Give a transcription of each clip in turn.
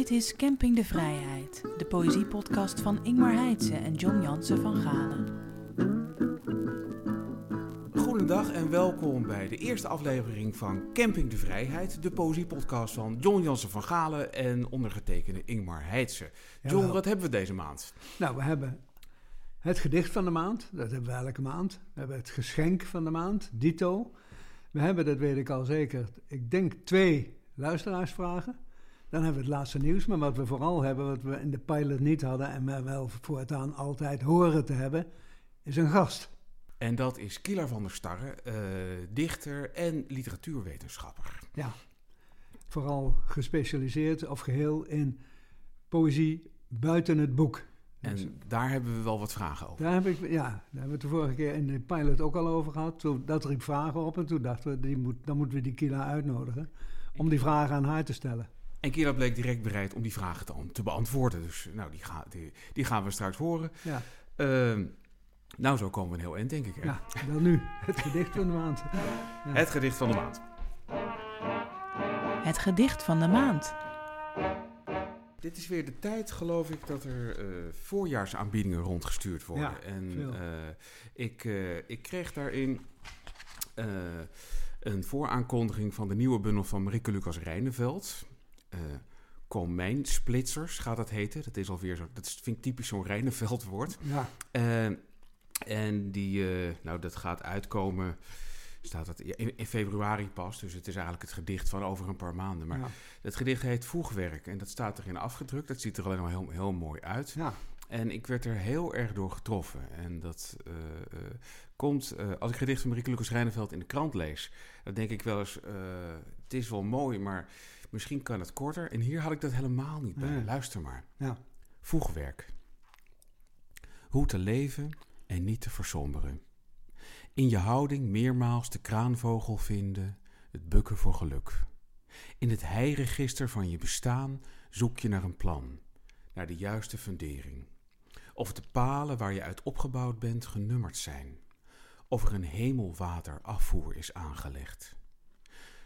Dit is Camping de Vrijheid, de poëziepodcast van Ingmar Heitse en John Jansen van Galen. Goedendag en welkom bij de eerste aflevering van Camping de Vrijheid, de poëziepodcast van John Jansen van Galen en ondergetekende Ingmar Heitse. John, wat hebben we deze maand? Nou, we hebben het gedicht van de maand. Dat hebben we elke maand. We hebben het geschenk van de maand, dito. We hebben, dat weet ik al zeker, ik denk twee luisteraarsvragen. Dan hebben we het laatste nieuws. Maar wat we vooral hebben, wat we in de pilot niet hadden... en we wel voortaan altijd horen te hebben, is een gast. En dat is Kielar van der Starre, eh, dichter en literatuurwetenschapper. Ja, vooral gespecialiseerd of geheel in poëzie buiten het boek. Dus En daar hebben we wel wat vragen over. Daar heb ik, ja, daar hebben we het de vorige keer in de pilot ook al over gehad. Toen, dat riep vragen op en toen dachten we, die moet, dan moeten we die Kila uitnodigen. Om die vragen aan haar te stellen. En Kielar bleek direct bereid om die vragen te, te beantwoorden. Dus nou, die, ga, die, die gaan we straks horen. Ja, Ehm, nou, zo komen we een heel eind, denk ik. Hè? ja dan nu het gedicht van de maand. Ja. Het gedicht van de maand. Het gedicht van de maand. Dit is weer de tijd, geloof ik, dat er eh, voorjaarsaanbiedingen rondgestuurd worden. Ja, en veel. eh, ik, eh, ik kreeg daarin eh, een vooraankondiging van de nieuwe bundel van Marieke Lucas Rijneveld. Eh Komijnsplitsers gaat dat heten. Dat is alweer zo. Dat is- vind ik typisch zo'n Rijneveld woord. Ja, Eh, en die, eh, nou, dat gaat uitkomen. Staat dat in, in februari pas. Dus het is eigenlijk het gedicht van over een paar maanden. Maar ja, het gedicht heet Voegwerk en dat staat erin afgedrukt. Dat ziet er alleen maar heel, heel mooi uit. ja, En ik werd er heel erg door getroffen. En dat komt, als ik gedicht van Marieke Lucas Rijneveld in de krant lees, dan denk ik wel eens, het is wel mooi, maar misschien kan het korter. En hier had ik dat helemaal niet bij. Luister maar. ja. Voegwerk. Hoe te leven en niet te versomberen. In je houding meermaals de kraanvogel vinden, het bukken voor geluk. In het heiregister van je bestaan zoek je naar een plan, naar de juiste fundering. Of de palen waar je uit opgebouwd bent genummerd zijn. Of er een hemelwater afvoer is aangelegd.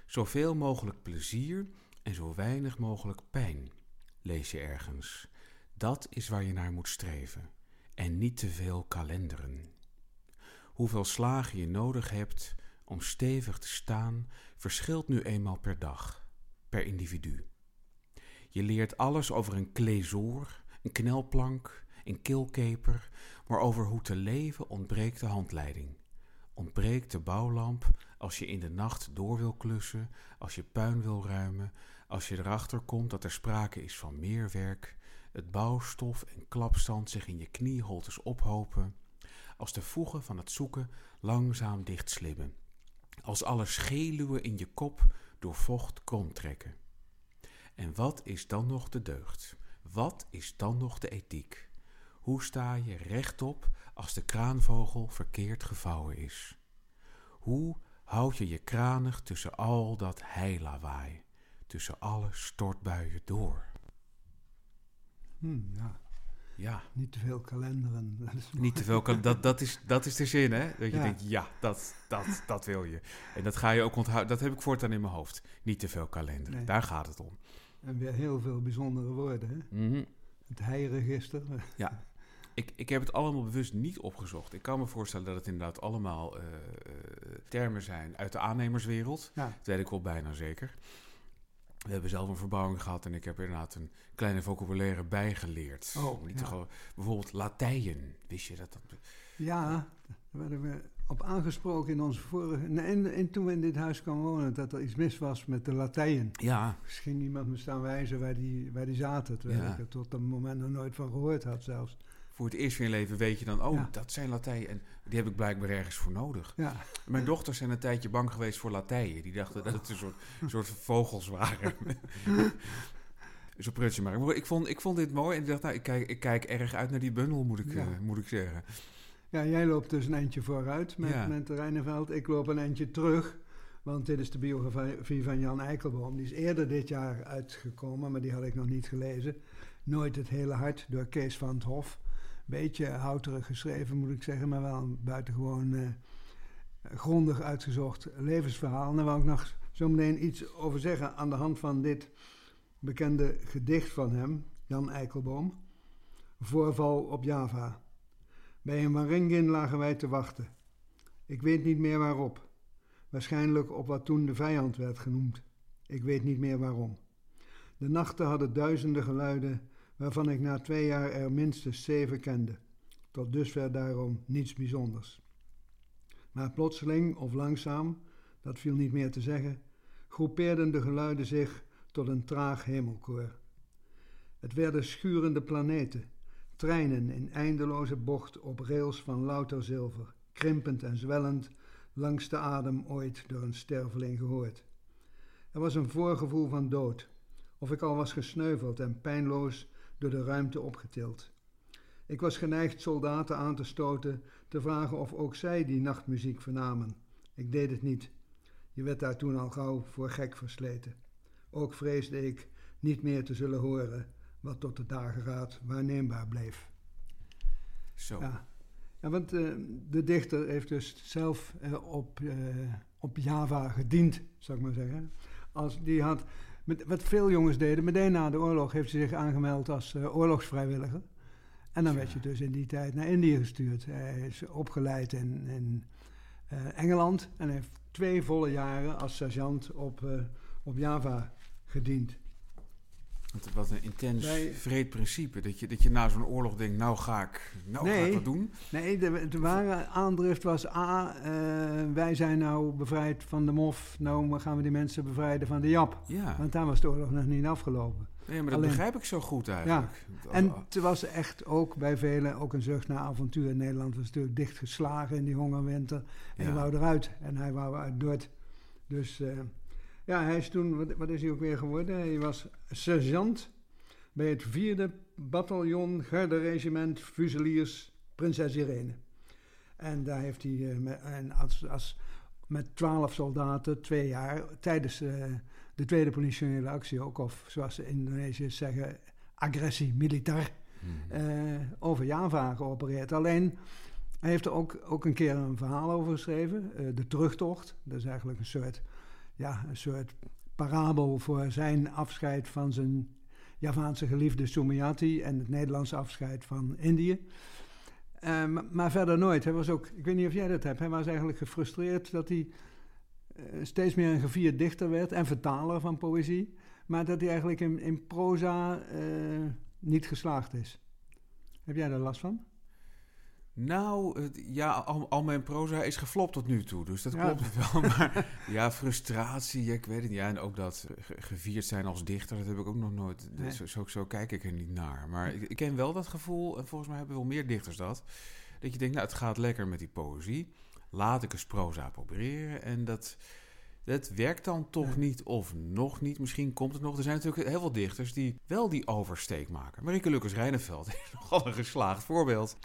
Zoveel mogelijk plezier en zo weinig mogelijk pijn, lees je ergens. Dat is waar je naar moet streven. En niet te veel kalenderen. Hoeveel slagen je nodig hebt om stevig te staan, verschilt nu eenmaal per dag, per individu. Je leert alles over een kleezoor, een knelplank, een kilkeper, maar over hoe te leven ontbreekt de handleiding. Ontbreekt de bouwlamp als je in de nacht door wil klussen, als je puin wil ruimen, als je erachter komt dat er sprake is van meer werk, het bouwstof en klapstand zich in je knieholtes ophopen, als de voegen van het zoeken langzaam dichtslimmen, als alle scheluwen in je kop door vocht krom trekken. En wat is dan nog de deugd? Wat is dan nog de ethiek? Hoe sta je rechtop als de kraanvogel verkeerd gevouwen is? Hoe houd je je kranig tussen al dat heilawaai, tussen alle stortbuien door? Hm, ja. Ja, Niet te veel kalenderen. Dat is niet te veel. Dat, dat, is, dat is de zin, hè? Dat je Ja. denkt, ja, dat, dat, dat wil je. En dat ga je ook onthouden. Dat heb ik voortaan in mijn hoofd. Niet te veel kalender. Nee. Daar gaat het om. En weer heel veel bijzondere woorden. Hè? Mhm. Het heiregister. Ja. Ik, ik heb het allemaal bewust niet opgezocht. Ik kan me voorstellen dat het inderdaad allemaal eh, eh, termen zijn uit de aannemerswereld. Ja, Dat weet ik wel bijna zeker. We hebben zelf een verbouwing gehad en ik heb er inderdaad een kleine vocabulaire bijgeleerd. Oh, niet ja. bijvoorbeeld Latijn. Wist je dat? dat Ja, daar werden we op aangesproken in onze vorige... En, en toen we in dit huis kwamen wonen, dat er iets mis was met de Latijnen. ja, Er ging iemand me staan wijzen waar die, waar die zaten. Terwijl Ja. ik er tot dat moment nog nooit van gehoord had zelfs. Voor het eerst in je leven weet je dan, oh, Ja. dat zijn Latijn. En die heb ik blijkbaar ergens voor nodig. Ja, Mijn dochters zijn een tijdje bang geweest voor Latijn. Die dachten dat het een soort, soort vogels waren. Zo'n prutje maar. Ik vond, ik vond dit mooi en ik dacht, nou, ik kijk, ik kijk erg uit naar die bundel, moet ik, Ja. eh, moet ik zeggen. ja jij loopt dus een eindje vooruit met, met Rijneveld. Ik loop een eindje terug. Want dit is de biografie van Jan Eikelboom. Die is eerder dit jaar uitgekomen, maar die had ik nog niet gelezen. Nooit het hele hart door Kees van het Hof. Beetje houterig geschreven, moet ik zeggen, maar wel een buitengewoon eh, grondig uitgezocht levensverhaal. En daar wou ik nog zo meteen iets over zeggen aan de hand van dit bekende gedicht van hem, Jan Eikelboom, Voorval op Java. Bij een Waringin lagen wij te wachten. Ik weet niet meer waarop. Waarschijnlijk op wat toen de vijand werd genoemd. Ik weet niet meer waarom. De nachten hadden duizenden geluiden, waarvan ik na twee jaar er minstens zeven kende. Tot dusver daarom niets bijzonders. Maar plotseling of langzaam, dat viel niet meer te zeggen, groepeerden de geluiden zich tot een traag hemelkoor. Het werden schurende planeten, treinen in eindeloze bocht op rails van louter zilver, krimpend en zwellend langs de adem ooit door een sterveling gehoord. Er was een voorgevoel van dood, of ik al was gesneuveld en pijnloos door de ruimte opgetild. Ik was geneigd soldaten aan te stoten, te vragen of ook zij die nachtmuziek vernamen. Ik deed het niet. Je werd daar toen al gauw voor gek versleten. Ook vreesde ik niet meer te zullen horen wat tot de dageraad waarneembaar bleef. Zo. Ja, ja want uh, de dichter heeft dus zelf uh, op, uh, op Java gediend, zou ik maar zeggen. Als die had, met, wat veel jongens deden, meteen na de oorlog heeft hij zich aangemeld als oorlogsvrijwilliger. En dan ja. werd je dus in die tijd naar Indië gestuurd. Hij is opgeleid in, in Engeland en heeft twee volle jaren als sergeant op, op Java gediend. Wat een intens Wij, vreed principe. Dat je, dat je na zo'n oorlog denkt, nou ga ik, nou nee, ga ik wat doen. Nee, de, de ware aandrift was... A, uh, wij zijn nou bevrijd van de MOF. Nou gaan we die mensen bevrijden van de JAP. Ja. Want daar was de oorlog nog niet afgelopen. Nee, maar dat Alleen, begrijp ik zo goed eigenlijk. Ja. En het was echt ook bij velen ook een zucht naar avontuur. Nederland was natuurlijk dichtgeslagen in die hongerwinter. En ja. hij wou eruit. En hij wou uit Dort. Dus... Uh, ja, hij is toen, wat, wat, is hij ook weer geworden? Hij was sergeant bij het vierde bataljon garderegiment Fuseliers Prinses Irene. En daar heeft hij uh, met, en als, als, met twaalf soldaten twee jaar tijdens uh, de tweede politionele actie ook, of zoals ze in Indonesië zeggen, agressie militair, mm. uh, over Java geopereerd. Alleen, hij heeft er ook, ook een keer een verhaal over geschreven, de terugtocht. Dat is eigenlijk een soort ja, een soort parabel voor zijn afscheid van zijn Javaanse geliefde Sumayati en het Nederlandse afscheid van Indië. Uh, maar, verder nooit. Hij was ook, ik weet niet of jij dat hebt, hij was eigenlijk gefrustreerd dat hij uh, steeds meer een gevierd dichter werd en vertaler van poëzie, maar dat hij eigenlijk in, in proza uh, niet geslaagd is. Heb jij daar last van? Nou, het, ja, al, al, mijn proza is geflopt tot nu toe, dus dat ja. klopt wel. Maar ja, frustratie, ik weet het niet. Ja, en ook dat gevierd zijn als dichter, dat heb ik ook nog nooit. Nee. Zo, zo, zo, kijk ik er niet naar. Maar ik, ik, ken wel dat gevoel, en volgens mij hebben wel meer dichters dat. Dat je denkt, nou, het gaat lekker met die poëzie. Laat ik eens proza proberen. En dat, dat werkt dan toch ja. niet, of nog niet. Misschien komt het nog. Er zijn natuurlijk heel veel dichters die wel die oversteek maken. Marieke Lukkers-Rijneveld is nogal een geslaagd voorbeeld.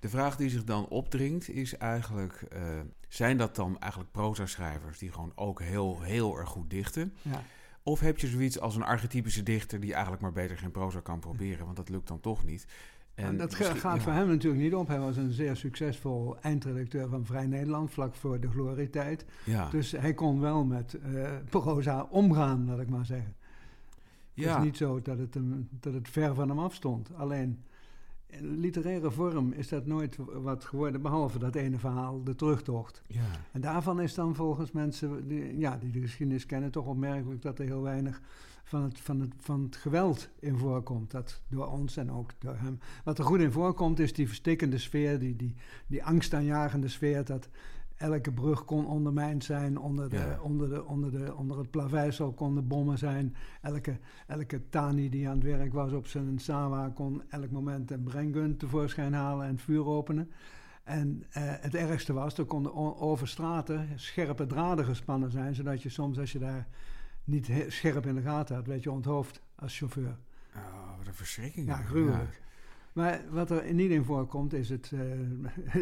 De vraag die zich dan opdringt is eigenlijk... Uh, zijn dat dan eigenlijk proza-schrijvers die gewoon ook heel, heel erg goed dichten? Ja. Of heb je zoiets als een archetypische dichter... die eigenlijk maar beter geen proza kan proberen, want dat lukt dan toch niet... En dat gaat ja. voor hem natuurlijk niet op. Hij was een zeer succesvol eindredacteur van Vrij Nederland, vlak voor de glorietijd. Ja. Dus hij kon wel met uh, proza omgaan, laat ik maar zeggen. Het is niet zo dat het, hem, dat het ver van hem afstond. Alleen in literaire vorm is dat nooit wat geworden, behalve dat ene verhaal, de terugtocht. Ja. En daarvan is dan volgens mensen die, ja, die de geschiedenis kennen toch opmerkelijk dat er heel weinig van het, van, het, van het geweld in voorkomt. Dat door ons en ook door hem. Wat er goed in voorkomt is die verstikkende sfeer, die, die, die angstaanjagende sfeer. Dat elke brug kon ondermijnd zijn. Onder, de, Ja. onder, de, onder, de, onder het plaveisel konden bommen zijn. Elke, elke Tani die aan het werk was op zijn Sawa kon elk moment een brenggun tevoorschijn halen en vuur openen. En eh, het ergste was, er konden over straten scherpe draden gespannen zijn, zodat je soms, als je daar niet he- scherp in de gaten had, werd je onthoofd als chauffeur. Oh, wat een verschrikking. Ja, gruwelijk. Maar wat er niet in voorkomt, is het, eh,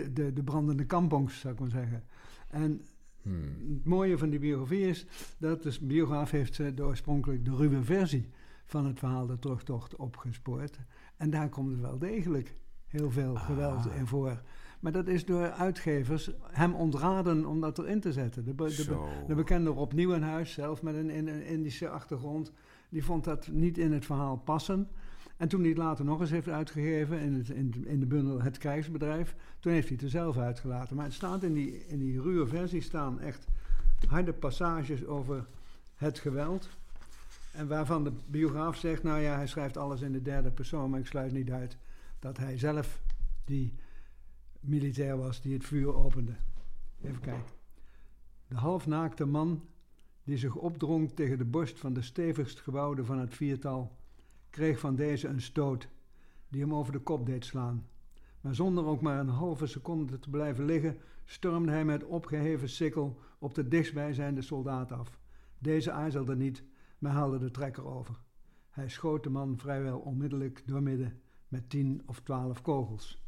de, de brandende kampongs, zou ik maar zeggen. En Hmm. het mooie van die biografie is dat de biograaf heeft eh, de oorspronkelijk de ruwe versie van het verhaal de terugtocht opgespoord. En daar komt er wel degelijk heel veel Ah. geweld in voor. Maar dat is door uitgevers hem ontraden om dat erin te zetten. De, be- de, be- de bekende Rob Nieuwenhuis, zelf met een Indische achtergrond, Die vond dat niet in het verhaal passen. En toen hij het later nog eens heeft uitgegeven in, het, in, in de bundel Het Krijgsbedrijf, toen heeft hij het er zelf uitgelaten. Maar het staat in die, in die ruwe versie staan echt harde passages over het geweld. En waarvan de biograaf zegt, nou ja, hij schrijft alles in de derde persoon, maar ik sluit niet uit dat hij zelf die militair was die het vuur opende. Even kijken. De halfnaakte man die zich opdrong tegen de borst van de stevigst gebouwde van het viertal, kreeg van deze een stoot die hem over de kop deed slaan. Maar zonder ook maar een halve seconde te blijven liggen, stormde hij met opgeheven sikkel op de dichtstbijzijnde soldaat af. Deze aarzelde niet, maar haalde de trekker over. Hij schoot de man vrijwel onmiddellijk doormidden met tien of twaalf kogels.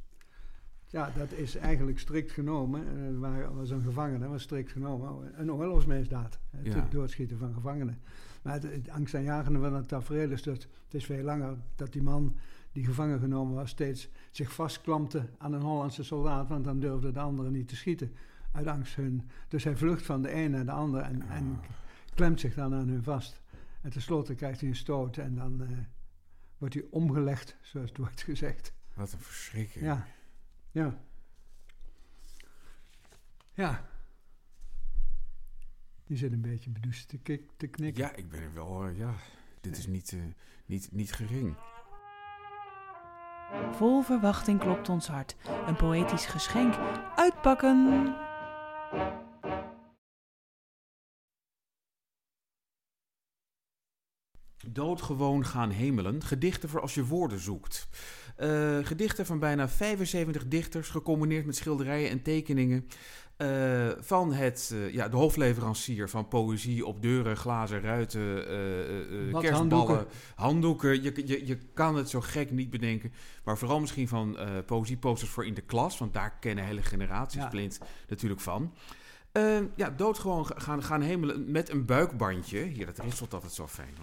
Ja, dat is eigenlijk strikt genomen, uh, waar, was een gevangene, was strikt genomen een oorlogsmisdaad. Het Ja. doodschieten van gevangenen. Maar het, het angstaanjagende van het tafereel is dat het is veel langer dat die man die gevangen genomen was steeds zich vastklampte aan een Hollandse soldaat, want dan durfde de andere niet te schieten uit angst hun. Dus hij vlucht van de een naar de ander en, en klemt zich dan aan hun vast. En tenslotte krijgt hij een stoot en dan eh, wordt hij omgelegd, zoals het wordt gezegd. Wat een verschrikking. Ja. Ja. Ja. Die zit een beetje bedoest te, kik- te knikken. Ja, ik ben er wel, eh, ja, dit is niet, eh, niet, niet gering. Vol verwachting klopt ons hart. Een poëtisch geschenk. Uitpakken! Doodgewoon gaan hemelen, gedichten voor als je woorden zoekt. Eh, gedichten van bijna 75 dichters, gecombineerd met schilderijen en tekeningen. eh, van het, eh, ja, de hofleverancier van poëzie op deuren, glazen, ruiten, Wat kerstballen, handdoeken. handdoeken. Je, je, je kan het zo gek niet bedenken. Maar vooral misschien van poëzieposters voor in de klas, want daar kennen hele generaties Ja. blind natuurlijk van. Ja, doodgewoon gaan, gaan hemelen met een buikbandje. Hier, dat ritselt altijd zo fijn.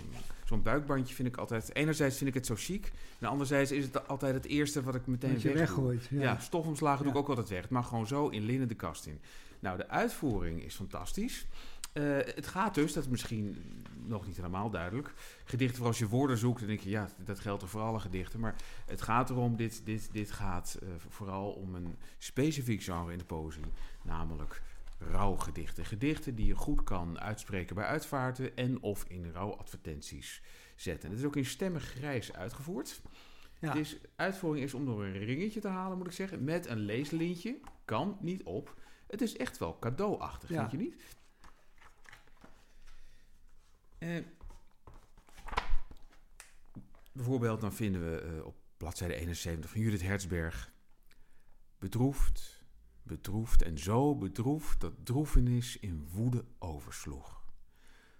Zo'n buikbandje vind ik altijd... Enerzijds vind ik het zo chic. En anderzijds is het altijd het eerste wat ik meteen weggooit. Ja. Ja, stofomslagen doe ik ook altijd weg. Mag gewoon zo in linnen de kast in. Nou, de uitvoering is fantastisch. Eh, het gaat dus, dat is misschien nog niet helemaal duidelijk. Gedichten voor als je woorden zoekt, dan denk je, ja, dat geldt er voor alle gedichten. Maar het gaat erom, dit, dit, dit gaat eh, vooral om een specifiek genre in de poëzie. Namelijk rouwgedichten. Gedichten die je goed kan uitspreken bij uitvaarten en of in rouwadvertenties zetten. Het is ook in stemmig grijs uitgevoerd. Ja. Is, uitvoering is om door een ringetje te halen, moet ik zeggen. Met een leeslintje. Kan niet op. Het is echt wel cadeauachtig, Ja. vind je niet? Eh, bijvoorbeeld, dan vinden we eh, op bladzijde 71 van Judith Hertzberg. Bedroefd, bedroefd en zo bedroefd dat droefenis in woede oversloeg.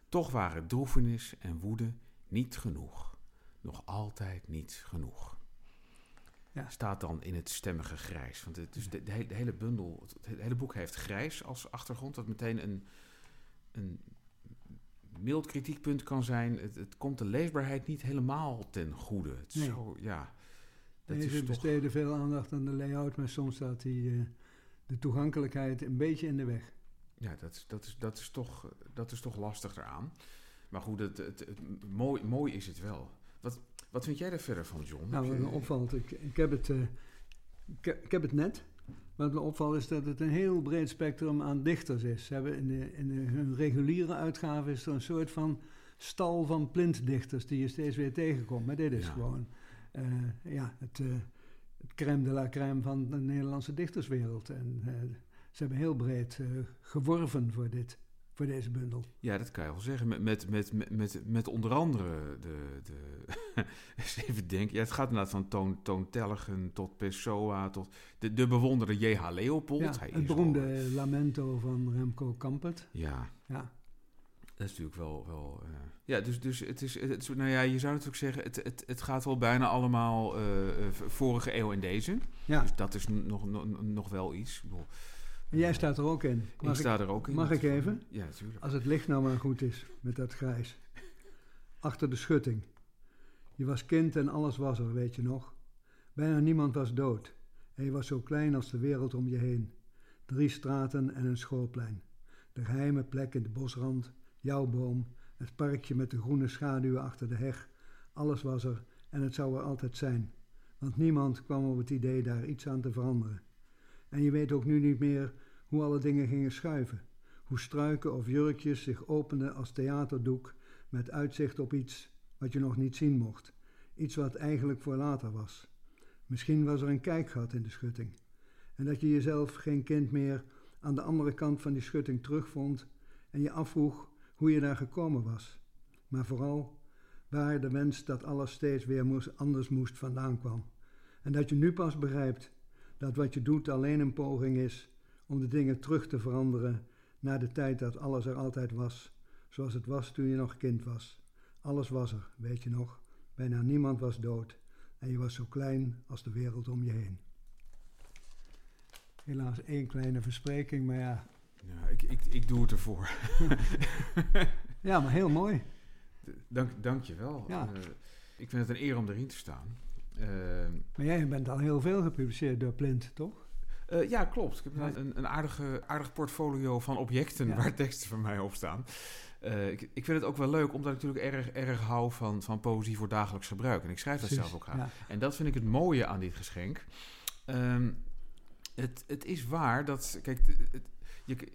Toch waren droefenis en woede niet genoeg. Nog altijd niet genoeg. Ja. Staat dan in het stemmige grijs. Want het, dus de, de, hele, de hele bundel, het hele boek heeft grijs als achtergrond. Dat meteen een, een mild kritiekpunt kan zijn. Het, het komt de leesbaarheid niet helemaal ten goede. Het Nee. zo, ja, dat is toch... besteden veel aandacht aan de layout, maar soms staat die, eh, de toegankelijkheid een beetje in de weg. Ja, dat is, dat is, dat is, toch, dat is toch lastig eraan. Maar goed, het, het, het- mooi, mooi is het wel. Wat, wat vind jij er verder van, John? Nou, wat me opvalt, ik, ik, heb het, eh, ik, heb- ik heb het net. Wat me opvalt is dat het een heel breed spectrum aan dichters is. Ze hebben in, de, in de, hun reguliere uitgave is er een soort van stal van plintdichters die je steeds weer tegenkomt. Maar dit is Ja. gewoon eh, ja, het, eh, het crème de la crème van de Nederlandse dichterswereld. En eh, ze hebben heel breed eh, geworven voor, dit, voor deze bundel. Ja, dat kan je wel zeggen. Met, met, met, met, met, onder andere de... de even denken. Ja, het gaat inderdaad van Toon, Toon Tellegen tot Pessoa tot de, de bewonderde J.H. Leopold. Ja, Hij het beroemde al- Lamento van Remco Kampert. ja, Ja, dat is natuurlijk wel... wel eh, ja, dus, dus het, is, het is... Nou ja, je zou natuurlijk zeggen... Het, het, het gaat wel bijna allemaal eh, eh, vorige eeuw en deze. ja. Dus dat is nog, nog, nog wel iets. En jij staat er ook in. ik Mag ik- sta er ook in. mag ik even? Ja, natuurlijk. Als het licht nou maar goed is, met dat grijs. Achter de schutting. Je was kind en alles was er, weet je nog. Bijna niemand was dood. En je was zo klein als de wereld om je heen. Drie straten en een schoolplein. De geheime plek in de bosrand, jouw boom, Het parkje met de groene schaduwen achter de heg. Alles was er en het zou er altijd zijn. Want niemand kwam op het idee daar iets aan te veranderen. En je weet ook nu niet meer hoe alle dingen gingen schuiven. Hoe struiken of jurkjes zich openden als theaterdoek met uitzicht op iets wat je nog niet zien mocht. Iets wat eigenlijk voor later was. Misschien was er een kijkgat in de schutting. En dat je jezelf geen kind meer aan de andere kant van die schutting terugvond en je afvroeg hoe je daar gekomen was. Maar vooral waar de wens dat alles steeds weer moest, anders moest vandaan kwam. En dat je nu pas begrijpt dat wat je doet alleen een poging is om de dingen terug te veranderen naar de tijd dat alles er altijd was, zoals het was toen je nog kind was. Alles was er, weet je nog. Bijna niemand was dood en je was zo klein als de wereld om je heen. Helaas één kleine verspreking, maar ja. Ja, ik, ik, ik doe het ervoor. ja, maar heel mooi. Dank, dank je wel. Ja. Uh, ik vind het een eer om erin te staan. Uh, maar jij bent al heel veel gepubliceerd door Plint, toch? Uh, ja, klopt. Ik heb ja. een, een aardige, aardig portfolio van objecten Ja. waar teksten van mij op staan. Uh, ik, ik, vind het ook wel leuk, omdat ik natuurlijk erg, erg hou van, van poëzie voor dagelijks gebruik. En ik schrijf dat zelf ook graag. ja. En dat vind ik het mooie aan dit geschenk. Um, het, het is waar dat. Kijk, het, je,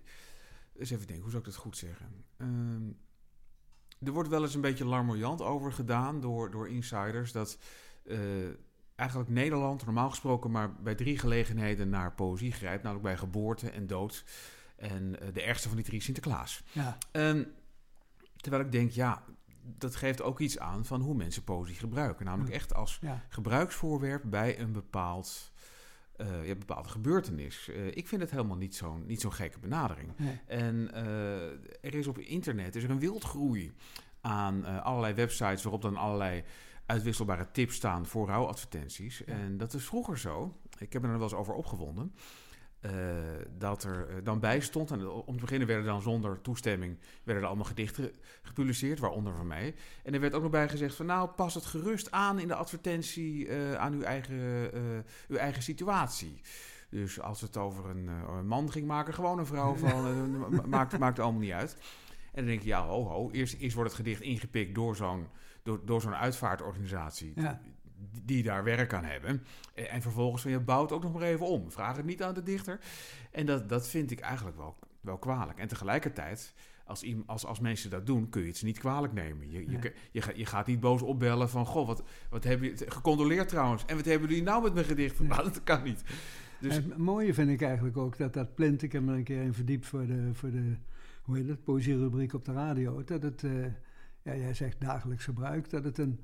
eens even denken, hoe zou ik dat goed zeggen? Um, er wordt wel eens een beetje larmoyant over gedaan door, door insiders dat uh, eigenlijk Nederland normaal gesproken maar bij drie gelegenheden naar poëzie grijpt, namelijk bij geboorte en dood. En uh, de ergste van die drie Sinterklaas. Ja. Um, terwijl ik denk, ja, dat geeft ook iets aan van hoe mensen poëzie gebruiken. Namelijk echt als Ja. gebruiksvoorwerp bij een bepaald, uh, ja, bepaalde gebeurtenis. Uh, ik vind het helemaal niet zo'n niet zo'n gekke benadering. Nee. En uh, er is op internet is er een wildgroei aan allerlei websites waarop dan allerlei uitwisselbare tips staan voor rouwadvertenties. Ja. En dat is vroeger zo. Ik heb er wel eens over opgewonden. Uh, dat er uh, dan bij stond, en om te beginnen werden dan zonder toestemming werden er allemaal gedichten gepubliceerd, waaronder van mij. En er werd ook nog bij gezegd van nou, pas het gerust aan in de advertentie uh, aan uw eigen, uw eigen situatie. Dus als het over een, een man ging maken, gewoon een vrouw van, maakt, maakt allemaal niet uit. En dan denk je, ja, ho, ho, eerst, eerst wordt het gedicht ingepikt door zo'n door, door zo'n uitvaartorganisatie. Ja. Die, daar werk aan hebben. En, en vervolgens van je bouwt ook nog maar even om. Vraag het niet aan de dichter. En dat, dat vind ik eigenlijk wel, wel kwalijk. En tegelijkertijd, als, als, als mensen dat doen, kun je het ze niet kwalijk nemen. Je, je, Nee. je, je, gaat niet boos opbellen van... Goh, wat, wat heb je... Gecondoleerd trouwens. En wat hebben jullie nou met mijn gedicht? Nee. Maar dat kan niet. Dus, Het mooie vind ik eigenlijk ook dat dat plint. Ik heb me er een keer in verdiept voor de, voor de hoe heet het, poëzierubriek op de radio. Dat het, uh, ja, jij zegt dagelijks gebruik, dat het een,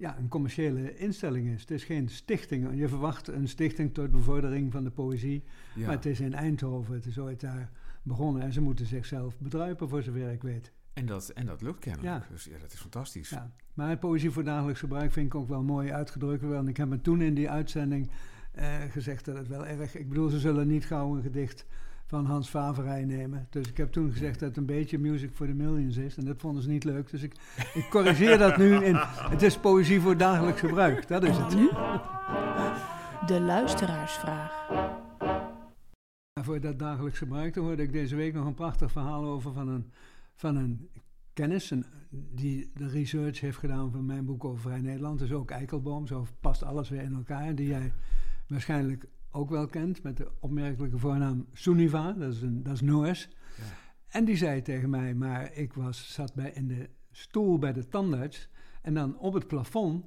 ja, een commerciële instelling is. Het is geen stichting. Je verwacht een stichting tot bevordering van de poëzie. ja. Maar het is in Eindhoven, het is ooit daar begonnen. En ze moeten zichzelf bedruipen, voor zover ik weet. en, dat, en dat lukt kennelijk. Ja. Dus ja, dat is fantastisch. Ja. Maar poëzie voor dagelijks gebruik vind ik ook wel mooi uitgedrukt. Want ik heb me toen in die uitzending uh, gezegd dat het wel erg... Ik bedoel, ze zullen niet gauw een gedicht van Hans Faverij nemen. Dus ik heb toen gezegd dat het een beetje Music for the Millions is. En dat vonden ze niet leuk. Dus ik, ik corrigeer dat nu in... Het is poëzie voor dagelijks gebruik. Dat is het. Nu de luisteraarsvraag. Voor dat dagelijks gebruik dan hoorde ik deze week nog een prachtig verhaal over van een, van een kennis... Een, die de research heeft gedaan van mijn boek over Vrij Nederland. Dus ook Eikelboom. Zo past alles weer in elkaar. Die jij waarschijnlijk ook wel kent, met de opmerkelijke voornaam Suniva, dat is, een, dat is Noors. Ja. En die zei tegen mij, maar ik was, zat bij, in de stoel bij de tandarts en dan op het plafond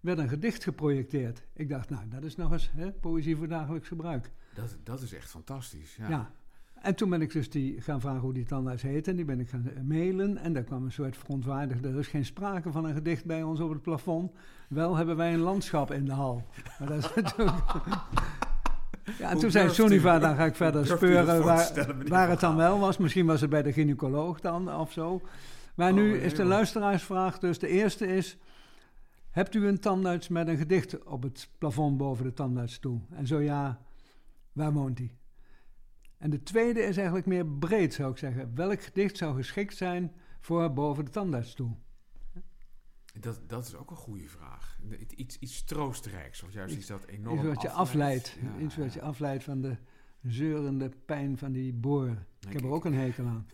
werd een gedicht geprojecteerd. Ik dacht, nou, dat is nog eens hè, poëzie voor dagelijks gebruik. Dat, dat is echt fantastisch. Ja. ja. En toen ben ik dus die gaan vragen hoe die tandarts heet en die ben ik gaan mailen. En daar kwam een soort verontwaardigde, er is geen sprake van een gedicht bij ons op het plafond. Wel hebben wij een landschap in de hal. Maar dat is natuurlijk... Ja, en toen zei Suniva, dan ga ik verder speuren waar, waar het dan wel was. Misschien was het bij de gynaecoloog dan of zo. Maar Oh, nu is de luisteraarsvraag dus. De eerste is, hebt u een tandarts met een gedicht op het plafond boven de tandartsstoel? En zo ja, waar woont hij? En de tweede is eigenlijk meer breed, zou ik zeggen. Welk gedicht zou geschikt zijn voor boven de tandartsstoel? Dat, dat is ook een goede vraag. Iets, iets troostrijks, of juist iets dat enorm Iets wat je afleidt. Ja, Iets wat je afleidt van de zeurende pijn van die boor. Ik heb er ook een hekel aan.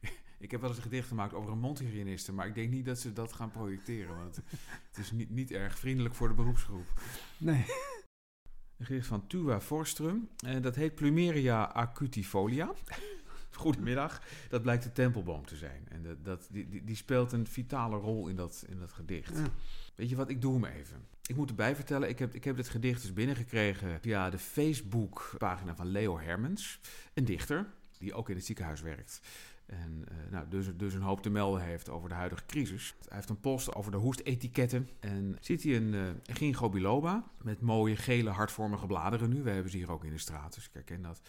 Ik heb wel eens een gedicht gemaakt over een mondhygiëniste, maar ik denk niet dat ze dat gaan projecteren. Want het is niet, niet erg vriendelijk voor de beroepsgroep. Nee. Een gedicht van Tua Forstrum. En dat heet Plumeria acutifolia. Goedemiddag. Dat blijkt de tempelboom te zijn. En dat, dat, die, die, die speelt een vitale rol in dat, in dat gedicht. Ja. Weet je wat, ik doe hem even. Ik moet erbij vertellen, ik heb, ik heb dit gedicht dus binnengekregen via de Facebook-pagina van Leo Hermans. Een dichter, die ook in het ziekenhuis werkt. En uh, nou, dus, dus een hoop te melden heeft over de huidige crisis. Hij heeft een post over de hoestetiketten. En ziet hij een, uh, een ginkgo biloba met mooie gele hartvormige bladeren nu. We hebben ze hier ook in de straat, dus ik herken dat.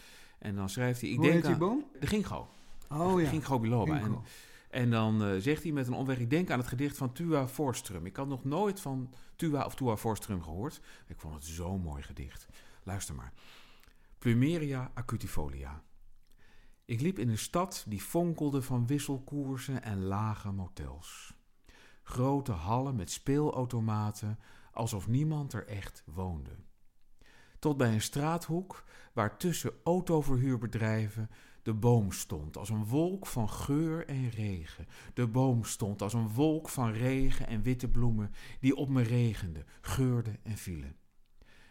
En dan schrijft hij... Ik Hoe denk heet die aan- boom? De ginkgo. Oh ja. Ginkgo biloba. Ginkgo. en dan eh, zegt hij met een omweg... Ik denk aan het gedicht van Tua Forstrum. Ik had nog nooit van Tua of Tua Forstrum gehoord. Ik vond het zo'n mooi gedicht. Luister maar. Plumeria acutifolia. Ik liep in een stad die fonkelde van wisselkoersen en lage motels. Grote hallen met speelautomaten, alsof niemand er echt woonde. Tot bij een straathoek waar tussen autoverhuurbedrijven de boom stond als een wolk van geur en regen. De boom stond als een wolk van regen en witte bloemen die op me regenden, geurden en vielen.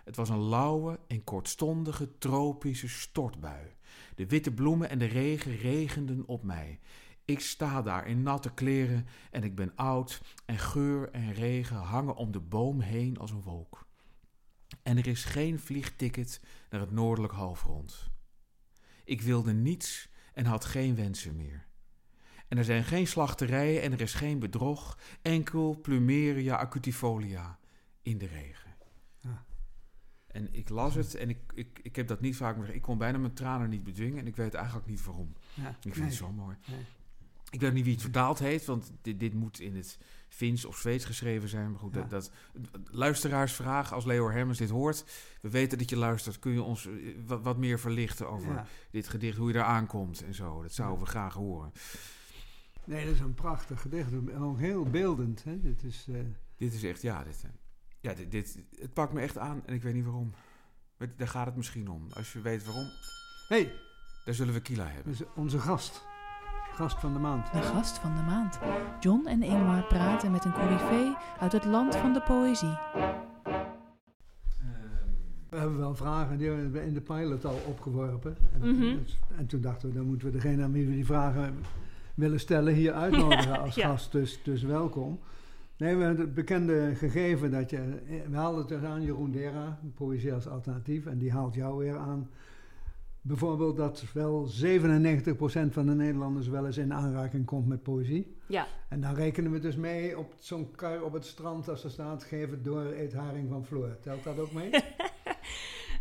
Het was een lauwe en kortstondige tropische stortbui. De witte bloemen en de regen regenden op mij. Ik sta daar in natte kleren en ik ben oud en geur en regen hangen om de boom heen als een wolk. En er is geen vliegticket naar het noordelijk halfrond. Ik wilde niets en had geen wensen meer. En er zijn geen slachterijen en er is geen bedrog, enkel plumeria acutifolia in de regen. Ja. En ik las het en ik, ik, ik heb dat niet vaak meer. Ik kon bijna mijn tranen niet bedwingen en ik weet eigenlijk niet waarom. Ja. Ik vind Nee. het zo mooi. Nee. Ik weet niet wie het vertaald heeft, want dit, dit moet in het Fins of Zweeds geschreven zijn. Maar goed, Ja. dat, dat, luisteraarsvraag, als Leo Hermens dit hoort, we weten dat je luistert, kun je ons eh, wat, wat meer verlichten over Ja. dit gedicht, hoe je daar aankomt en zo. Dat zouden we graag horen. Nee, dat is een prachtig gedicht. Ook heel beeldend. Hè? Dit is, eh, Dit is echt, ja, dit, eh, ja dit, dit, het pakt me echt aan en ik weet niet waarom. Maar daar gaat het misschien om. Als je weet waarom, hey, daar zullen we Kila hebben. onze gast. Gast van de maand. De gast van de maand. John en Ingmar praten met een coryfee uit het land van de poëzie. We hebben wel vragen, die hebben we in de pilot al opgeworpen. En, Mhm. en toen dachten we, dan moeten we degene aan wie we die vragen willen stellen hier uitnodigen als Ja. gast. Dus, dus welkom. Nee, we hebben het bekende gegeven dat je... We haalden het aan, Jeroen Dera, Poëzie als Alternatief. En die haalt jou weer aan. Bijvoorbeeld dat wel 97% van de Nederlanders wel eens in aanraking komt met poëzie. Ja, En dan rekenen we dus mee op zo'n kar op het strand als er staat... geef het door, eet haring van Floor. Telt dat ook mee?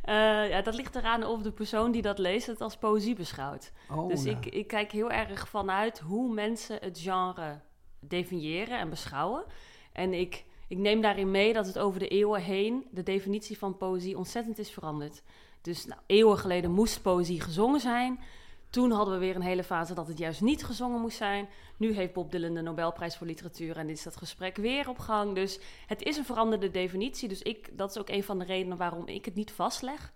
Eh, ja, dat ligt eraan of de persoon die dat leest het als poëzie beschouwt. Oh, dus ja. ik, ik kijk heel erg vanuit hoe mensen het genre definiëren en beschouwen. En ik, ik neem daarin mee dat het over de eeuwen heen de definitie van poëzie ontzettend is veranderd. Dus nou, eeuwen geleden moest poëzie gezongen zijn. Toen hadden we weer een hele fase dat het juist niet gezongen moest zijn. Nu heeft Bob Dylan de Nobelprijs voor literatuur en is dat gesprek weer op gang. Dus het is een veranderde definitie. Dus ik, dat is ook een van de redenen waarom ik het niet vastleg.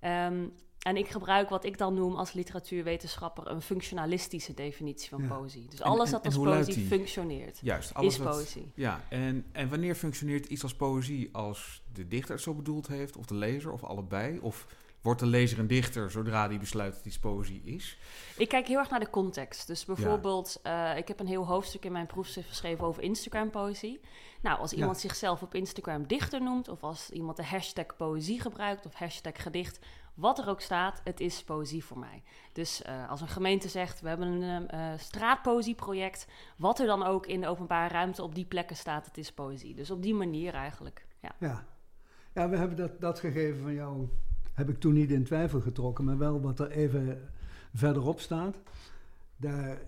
Ehm, en ik gebruik wat ik dan noem als literatuurwetenschapper een functionalistische definitie van Ja. poëzie. Dus alles en- dat als poëzie functioneert, Juist, alles is wat- poëzie. Ja, en, en wanneer functioneert iets als poëzie? Als de dichter het zo bedoeld heeft, of de lezer, of allebei? Of wordt de lezer een dichter zodra die besluit dat iets poëzie is? Ik kijk heel erg naar de context. Dus bijvoorbeeld, eh, ik heb een heel hoofdstuk in mijn proefschrift geschreven over Instagram-poëzie. Nou, als iemand zichzelf op Instagram dichter noemt, of als iemand de hashtag poëzie gebruikt, of hashtag gedicht, wat er ook staat, het is poëzie voor mij. Dus eh, als een gemeente zegt, we hebben een eh, straatpoëzieproject, wat er dan ook in de openbare ruimte op die plekken staat, het is poëzie. Dus op die manier eigenlijk, ja. Ja, ja we hebben dat, dat gegeven van jou, heb ik toen niet in twijfel getrokken, maar wel wat er even verderop staat. Daar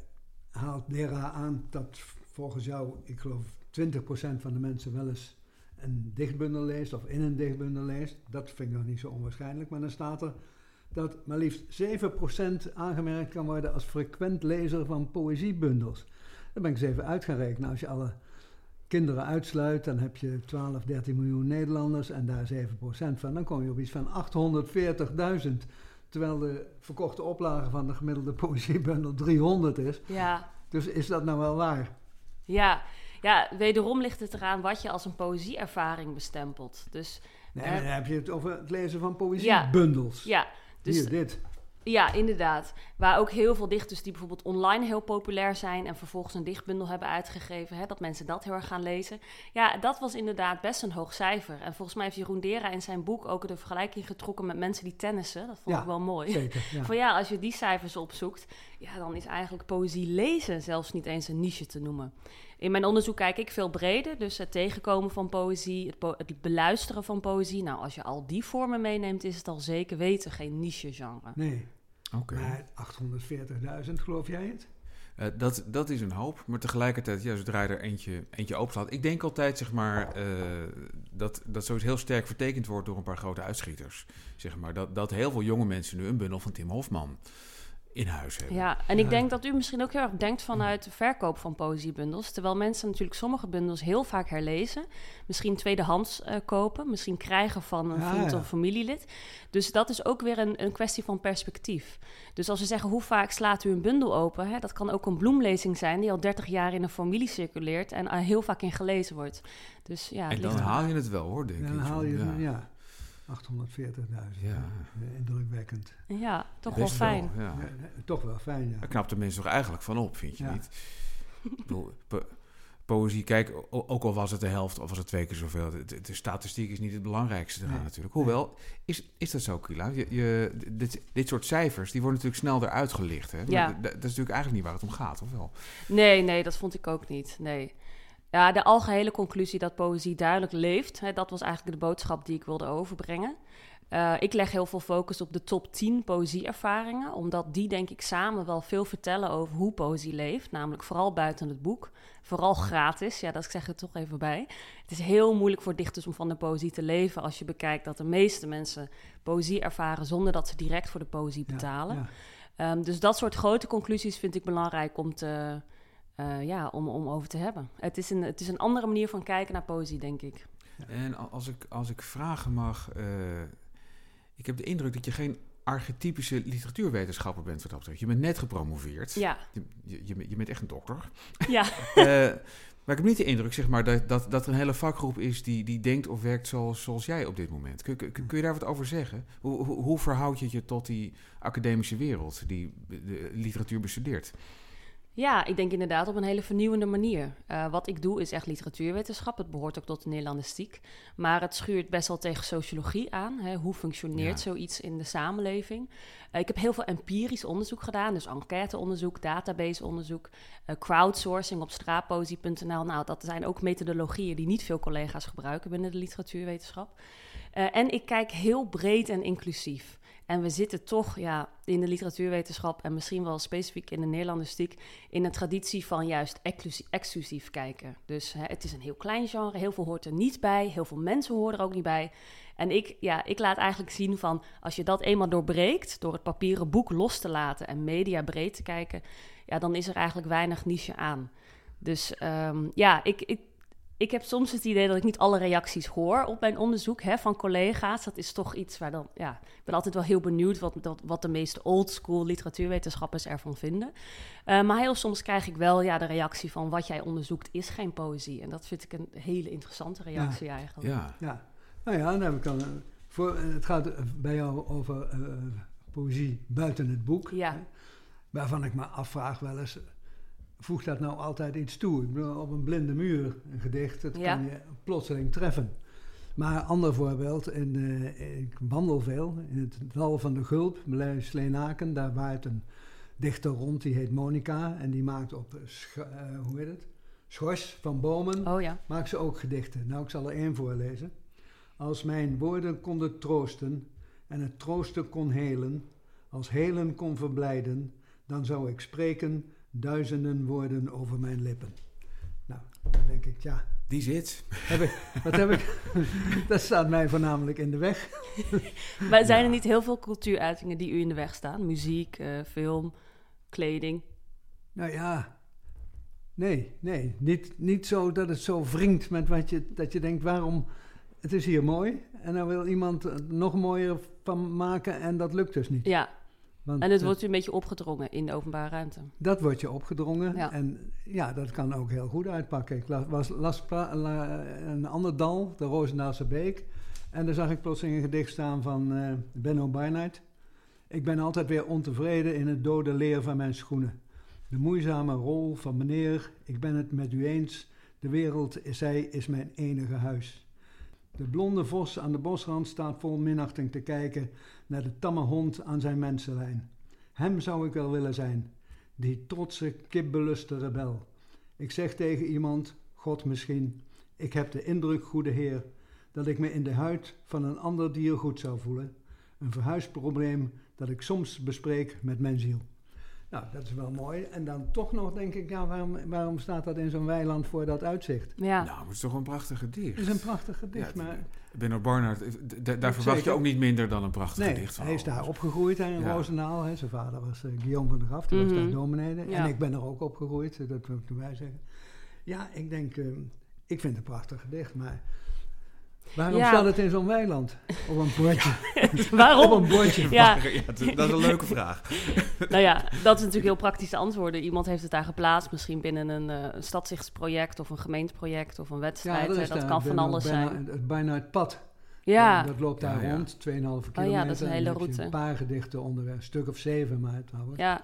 haalt Dera aan dat volgens jou, ik geloof 20% van de mensen wel eens een dichtbundel leest of in een dichtbundel leest. Dat vind ik nog niet zo onwaarschijnlijk, maar dan staat er dat maar liefst 7% aangemerkt kan worden als frequent lezer van poëziebundels. Dan ben ik eens even uit gaan rekenen. Als je alle kinderen uitsluit, dan heb je 12, 13 miljoen Nederlanders en daar 7% van. Dan kom je op iets van 840.000. Terwijl de verkochte oplage van de gemiddelde poëziebundel 300 is. Ja, Dus is dat nou wel waar? Ja, ja, wederom ligt het eraan wat je als een poëzieervaring bestempelt. Dus Nee, Eh, dan heb je het over het lezen van Ja. poëziebundels. ja, dus Hier, dit. Ja, inderdaad. Waar ook heel veel dichters die bijvoorbeeld online heel populair zijn en vervolgens een dichtbundel hebben uitgegeven, hè, dat mensen dat heel erg gaan lezen. Ja, dat was inderdaad best een hoog cijfer. En volgens mij heeft Jeroen Dera in zijn boek ook de vergelijking getrokken met mensen die tennissen. Dat vond Ja, ik wel mooi. Zeker, ja. Van ja, als je die cijfers opzoekt, ja, dan is eigenlijk poëzie lezen zelfs niet eens een niche te noemen. In mijn onderzoek kijk ik veel breder, dus het tegenkomen van poëzie, het, po- het beluisteren van poëzie. Nou, als je al die vormen meeneemt, is het al zeker weten geen niche-genre. Nee, Oké. maar 840.000, geloof jij het? Eh, dat, dat is een hoop, maar tegelijkertijd, ja, zodra je er eentje, eentje openslaat. Ik denk altijd, zeg maar, eh, dat, dat zoiets heel sterk vertekend wordt door een paar grote uitschieters. Zeg maar, dat, dat heel veel jonge mensen nu een bundel van Tim Hofman in huis hebben. Ja, en ik Ja. denk dat u misschien ook heel erg denkt vanuit de verkoop van poëziebundels. Terwijl mensen natuurlijk sommige bundels heel vaak herlezen. Misschien tweedehands eh, kopen, misschien krijgen van een Ja, vriend ja. of familielid. Dus dat is ook weer een, een kwestie van perspectief. Dus als we zeggen, hoe vaak slaat u een bundel open? Hè, dat kan ook een bloemlezing zijn die al 30 jaar in een familie circuleert en er heel vaak in gelezen wordt. Dus ja, en dan haal je het wel, hoor, denk Dan ik. haal je ja. het, ja. 840.000. Ja. Eh, Indrukwekkend. Ja, toch wel fijn. ja. Ja, eh, toch wel fijn, ja. Daar knapt de mensen toch eigenlijk van op, vind je Ja. niet? Ik bedoel, po- poëzie, kijk, ook al was het de helft of was het twee keer zoveel, de, statistiek is niet het belangrijkste eraan Nee. natuurlijk. Hoewel, is, is dat zo, Kila? Je, je, dit, dit soort cijfers, die worden natuurlijk snel eruit gelicht. Hè? Dat is natuurlijk eigenlijk niet waar het om gaat, of wel? Nee, nee, dat vond ik ook niet. Nee. Ja, de algehele conclusie dat poëzie duidelijk leeft, hè, dat was eigenlijk de boodschap die ik wilde overbrengen. Eh, ik leg heel veel focus op de top 10 poëzieervaringen, omdat die denk ik samen wel veel vertellen over hoe poëzie leeft. Namelijk vooral buiten het boek, vooral gratis. Ja, dat zeg ik er toch even bij. Het is heel moeilijk voor dichters om van de poëzie te leven als je bekijkt dat de meeste mensen poëzie ervaren zonder dat ze direct voor de poëzie betalen. ja. Ehm, dus dat soort grote conclusies vind ik belangrijk om, te, eh, ja, om, om over te hebben. Het is, een, het is een andere manier van kijken naar poëzie, denk ik. En als ik, als ik vragen mag, eh, ik heb de indruk dat je geen archetypische literatuurwetenschapper bent wat dat betreft. Je bent net gepromoveerd. Ja, Je, je, je bent- echt een dokter. ja. Eh, maar ik heb niet de indruk zeg maar, dat, dat, dat er een hele vakgroep is die, die denkt of werkt zoals, zoals jij op dit moment. Kun, kun, kun je daar wat over zeggen? Hoe, hoe, hoe verhoud je je tot die academische wereld die de literatuur bestudeert? Ja, ik denk inderdaad op een hele vernieuwende manier. Eh, wat ik doe is echt literatuurwetenschap. Het behoort ook tot de Nederlandistiek. Maar het schuurt best wel tegen sociologie aan. Hè? Hoe functioneert Ja. zoiets in de samenleving? Eh, ik heb heel veel empirisch onderzoek gedaan. Dus enquêteonderzoek, databaseonderzoek, eh, crowdsourcing op straatpoëzie.nl. Nou, dat zijn ook methodologieën die niet veel collega's gebruiken binnen de literatuurwetenschap. En ik kijk heel breed en inclusief. En we zitten toch ja, in de literatuurwetenschap en misschien wel specifiek in de Nederlandistiek in een traditie van juist exclusief, kijken. Dus hè, het is een heel klein genre, heel veel hoort er niet bij, heel veel mensen horen er ook niet bij. En ik, ja, ik laat eigenlijk zien van als je dat eenmaal doorbreekt door het papieren boek los te laten en media breed te kijken, ja, dan is er eigenlijk weinig niche aan. Dus ehm, ja, ik, ik heb soms het idee dat ik niet alle reacties hoor op mijn onderzoek hè, van collega's. Dat is toch iets waar dan, ja, ik ben altijd wel heel benieuwd wat, wat, wat de meeste oldschool literatuurwetenschappers ervan vinden. Eh, maar heel soms krijg ik wel ja, de reactie van wat jij onderzoekt is geen poëzie. En dat vind ik een hele interessante reactie eigenlijk. Ja, Ja, nou ja, dan heb ik dan, eh, voor, eh, het gaat bij jou over eh, poëzie buiten het boek. Ja. hè, waarvan ik me afvraag wel eens, voegt dat nou altijd iets toe? Ik bedoel, op een blinde muur, een gedicht, dat Ja. kan je plotseling treffen. Maar ander voorbeeld, in, eh, ik wandel veel in het dal van de Gulp, Sleenaken. Daar waait een dichter rond, die heet Monica. En die maakt op, eh, eh, hoe heet het, schors van bomen Oh ja. maakt ze ook gedichten. Nou, ik zal er één voorlezen. Als mijn woorden konden troosten en het troosten kon helen, als helen kon verblijden, dan zou ik spreken duizenden woorden over mijn lippen. Nou, dan denk ik, ja, die zit. heb ik, wat heb ik? dat staat mij voornamelijk in de weg. Maar zijn er Ja. niet heel veel cultuuruitingen die u in de weg staan? Muziek, eh, film, kleding? Nou ja, nee, nee, niet, niet zo dat het zo wringt met wat je, dat je denkt, waarom, het is hier mooi en dan wil iemand er nog mooier van maken en dat lukt dus niet. Ja, Want En het eh, wordt u een beetje opgedrongen in de openbare ruimte. dat wordt je opgedrongen. Ja. En ja, dat kan ook heel goed uitpakken. Ik las, was, las la- een ander dal, de Roosendaalse Beek. En daar zag ik plotseling een gedicht staan van eh, Benno Barnard. Ik ben altijd weer ontevreden in het dode leer van mijn schoenen. De moeizame rol van meneer, ik ben het met u eens. De wereld, zij, is mijn enige huis. De blonde vos aan de bosrand staat vol minachting te kijken naar de tamme hond aan zijn mensenlijn. Hem zou ik wel willen zijn, die trotse, kipbeluste rebel. Ik zeg tegen iemand, God misschien, ik heb de indruk, goede Heer, dat ik me in de huid van een ander dier goed zou voelen. Een verhuisprobleem dat ik soms bespreek met mijn ziel. Nou, dat is wel mooi. En dan toch nog denk ik, ja, waarom, waarom staat dat in zo'n weiland voor dat uitzicht? Ja, Nou, het is toch een prachtig gedicht. Het is een prachtig gedicht, Ja, maar... Benno Barnard, eh, daar verwacht je ook niet minder dan een prachtig Nee, gedicht van. hij is daar opgegroeid in Ja. Roosendaal. Hè. Zijn vader was eh, Guillaume van der Graaf, die was Mhm. daar dominee. Ja. En ik ben er ook opgegroeid, eh, dat wil ik erbij zeggen. Ja, ik denk, ik vind het een prachtig gedicht, maar... Waarom Ja. staat het in zo'n weiland? Op een bordje. Op waarom? een bordje. Ja, Ja, dat, dat is een leuke vraag. nou ja, dat is natuurlijk heel praktische antwoorden. Iemand heeft het daar geplaatst, misschien binnen een, eh, een stadzichtsproject of een gemeenteproject of een wedstrijd. dat daar kan van alles bijna- zijn. Het bijna het pad. Ja, Dat loopt daar rond, 2,5 kilometer. ja, dat is een en hele route. Een paar gedichten onderweg, een stuk of zeven maar trouwens. ja.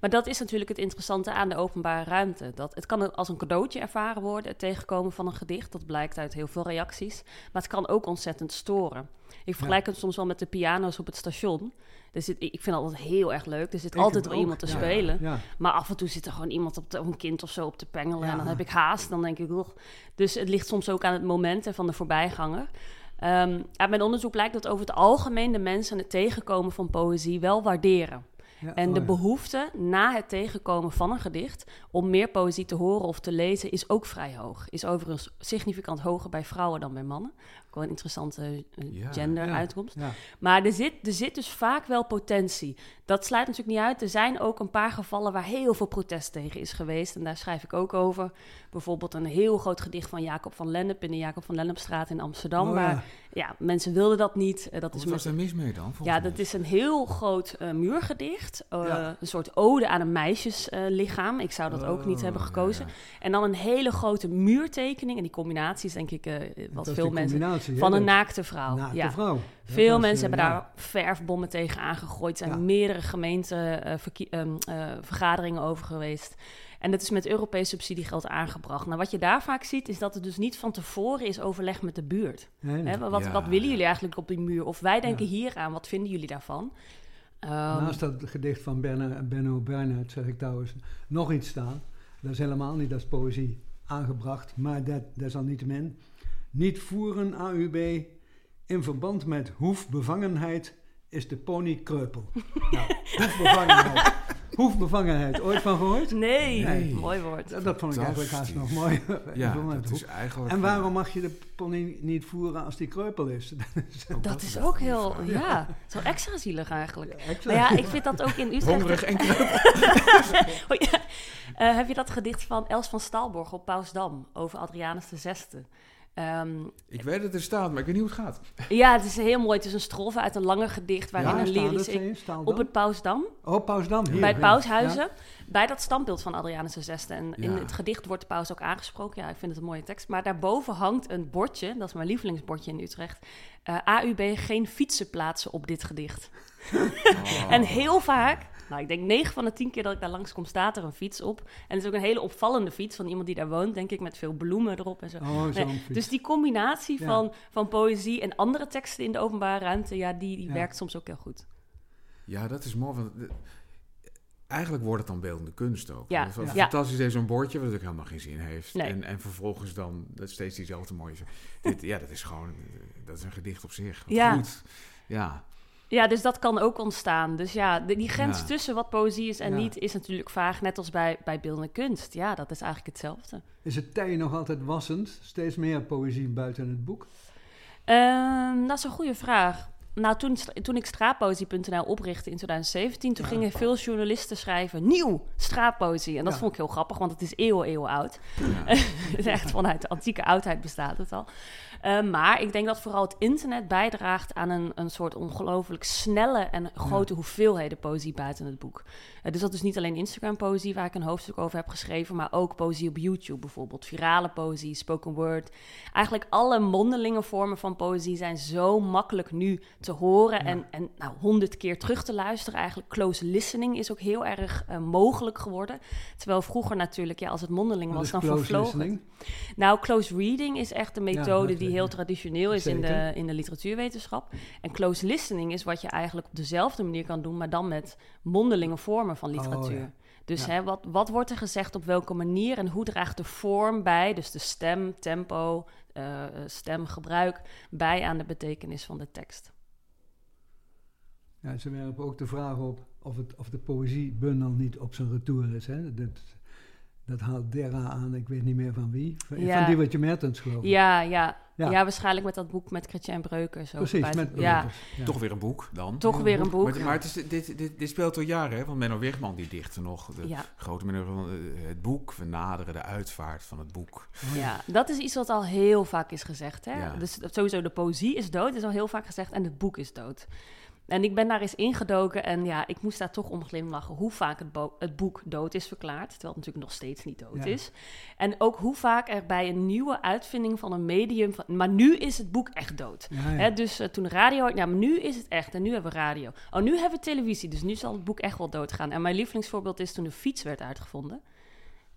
Maar dat is natuurlijk het interessante aan de openbare ruimte. Dat het kan als een cadeautje ervaren worden, het tegenkomen van een gedicht. Dat blijkt uit heel veel reacties. Maar het kan ook ontzettend storen. Ik vergelijk het soms wel met de piano's op het station. Er zit, ik vind altijd heel erg leuk. Er zit Ik altijd wel iemand te ja. spelen. Ja, Maar af en toe zit er gewoon iemand op de, een kind of zo op te pengelen. En dan heb ik haast. Dan denk ik. Dus het ligt soms ook aan het moment hè, van de voorbijganger. Ehm, uit mijn onderzoek blijkt dat over het algemeen de mensen het tegenkomen van poëzie wel waarderen. Ja, En oh de ja. behoefte na het tegenkomen van een gedicht om meer poëzie te horen of te lezen is ook vrij hoog. Is overigens significant hoger bij vrouwen dan bij mannen. Wel een interessante eh, Ja. gender-uitkomst. Ja. Maar er zit, er zit dus vaak wel potentie. Dat sluit natuurlijk niet uit. Er zijn ook een paar gevallen waar heel veel protest tegen is geweest. En daar schrijf ik ook over. Bijvoorbeeld een heel groot gedicht van Jacob van Lennep in de Jacob van Lennepstraat in Amsterdam. Oh, waar ja. mensen wilden dat niet. Eh, dat is Wat was met- daar mis mee dan? ja, dat is een heel groot eh, muurgedicht. Een soort ode aan een meisjeslichaam. ik zou dat ook niet Oh, hebben gekozen. En dan een hele grote muurtekening. En die combinatie is denk ik wat is veel mensen... hè, Van een naakte vrouw. naakte ja. vrouw. Veel was, mensen eh, hebben ja. daar verfbommen tegen aangegooid. Er zijn Ja. meerdere gemeentevergaderingen over geweest. En dat is met Europees subsidiegeld aangebracht. Nou, wat je daar vaak ziet, is dat er dus niet van tevoren is overleg met de buurt. Nee, nee. Hè, wat, Ja. wat willen jullie eigenlijk op die muur? Of wij denken Ja. hier aan, wat vinden jullie daarvan? Ehm, Naast dat gedicht van Benno Bernhard zeg ik trouwens nog iets staan. Dat is helemaal niet als poëzie aangebracht, maar dat desalniettemin. Niet voeren AUB in verband met hoefbevangenheid is de pony kreupel. nou, hoefbevangenheid. hoefbevangenheid, ooit van gehoord? nee, Nee. mooi woord. Dat, dat vond ik eigenlijk haast nog mooi. Ja, dat is eigenlijk... En waarom mag je de pony niet voeren als die kreupel is? Ook Dat is een ook heel, vraag. ja, zo extra zielig eigenlijk. Exact. Maar ja, ik vind dat ook in Utrecht... Hongerig en Oh ja. Eh, heb je dat gedicht van Els van Stalborg op Pausdam over Adrianus VI? Ehm Ik weet dat er staat, maar ik weet niet hoe het gaat. ja, het is heel mooi. Het is een strofe uit een langer gedicht waarin Ja, een staan lyrisch... dat, zei je? Staal Op het Pausdam, Oh, Pausdam. Hier, bij het ja. Paushuizen, bij dat standbeeld van Adrianus VI. En in Ja. het gedicht wordt de paus ook aangesproken. Ja, ik vind het een mooie tekst. Maar daarboven hangt een bordje, dat is mijn lievelingsbordje in Utrecht. Eh, AUB geen fietsen plaatsen op dit gedicht. Oh. En heel vaak, nou ik denk 9 van de 10 keer dat ik daar langskom, staat er een fiets op. En het is ook een hele opvallende fiets van iemand die daar woont, denk ik, met veel bloemen erop en zo. Oh, zo'n Nee, fiets. dus die combinatie Ja. van, van poëzie en andere teksten in de openbare ruimte, ja, die, die Ja. werkt soms ook heel goed. Ja, dat is mooi. Want eigenlijk wordt het dan beeldende kunst ook. Ja, Het is ja. Fantastisch is zo'n bordje, wat ook helemaal geen zin heeft. Nee. En, en vervolgens dan dat steeds diezelfde mooie... Dit, ja, dat is gewoon... Dat is een gedicht op zich. Wat Ja. Goed. Ja. Ja, dus dat kan ook ontstaan. Dus ja, de- die grens Ja. tussen wat poëzie is en Ja. niet is natuurlijk vaag, net als bij, bij beeldende kunst. Ja, dat is eigenlijk hetzelfde. Is het tij nog altijd wassend? Steeds meer poëzie buiten het boek? Ehm, dat is een goede vraag. Nou, toen, toen ik straatpoëzie.nl oprichtte in 2017, toen Ja. gingen veel journalisten schrijven nieuw straatpoëzie. En dat Ja. vond ik heel grappig, want het is eeuwen, eeuwen oud. ja. Het is echt vanuit de antieke oudheid bestaat het al. Eh, maar ik denk dat vooral het internet bijdraagt aan een, een soort ongelooflijk snelle en grote hoeveelheden poëzie buiten het boek. Eh, dus dat is niet alleen Instagram-poëzie, waar ik een hoofdstuk over heb geschreven, maar ook poëzie op YouTube bijvoorbeeld. Virale poëzie, spoken word. Eigenlijk alle mondelinge vormen van poëzie zijn zo makkelijk nu te horen en, en nou, honderd keer terug te luisteren. Eigenlijk close listening is ook heel erg uh, mogelijk geworden. Terwijl vroeger natuurlijk, ja, als het mondeling was, dan vervloog het. Nou, close reading is echt een methode die heel traditioneel is in de, in de literatuurwetenschap. En close listening is wat je eigenlijk op dezelfde manier kan doen, maar dan met mondelinge vormen van oh, literatuur. Dus hè, wat, wat wordt er gezegd op welke manier en hoe draagt de vorm bij, dus de stem, tempo, uh, stemgebruik, bij aan de betekenis van de tekst? Ja, ze werpen ook de vraag op of, het, of de poëziebundel niet op zijn retour is. Hè? Dat, dat haalt Dera aan, ik weet niet meer van wie. Van die wat je Mertens geloof ik. Ja, ja, ja. ja. waarschijnlijk met dat boek met Chrétien Breukers. Precies, met. Ja. Toch weer een boek dan. Toch weer een boek. Maar, maar het is, dit, dit, dit, speelt al jaren, hè? Want Menno Wegman die dichtte nog. De grote Menno van eh, het boek. We naderen de uitvaart van het boek. Ja, dat is iets wat al heel vaak is gezegd. Hè? Dus sowieso de poëzie is dood, is al heel vaak gezegd. En het boek is dood. En ik ben daar eens ingedoken en ja, ik moest daar toch om glimlachen hoe vaak het, het boek dood is verklaard, terwijl het natuurlijk nog steeds niet dood is. En ook hoe vaak er bij een nieuwe uitvinding van een medium, van, maar nu is het boek echt dood. Hè, dus uh, toen radio, ja, maar nu is het echt en nu hebben we radio. Oh, nu hebben we televisie, dus nu zal het boek echt wel doodgaan. En mijn lievelingsvoorbeeld is toen de fiets werd uitgevonden.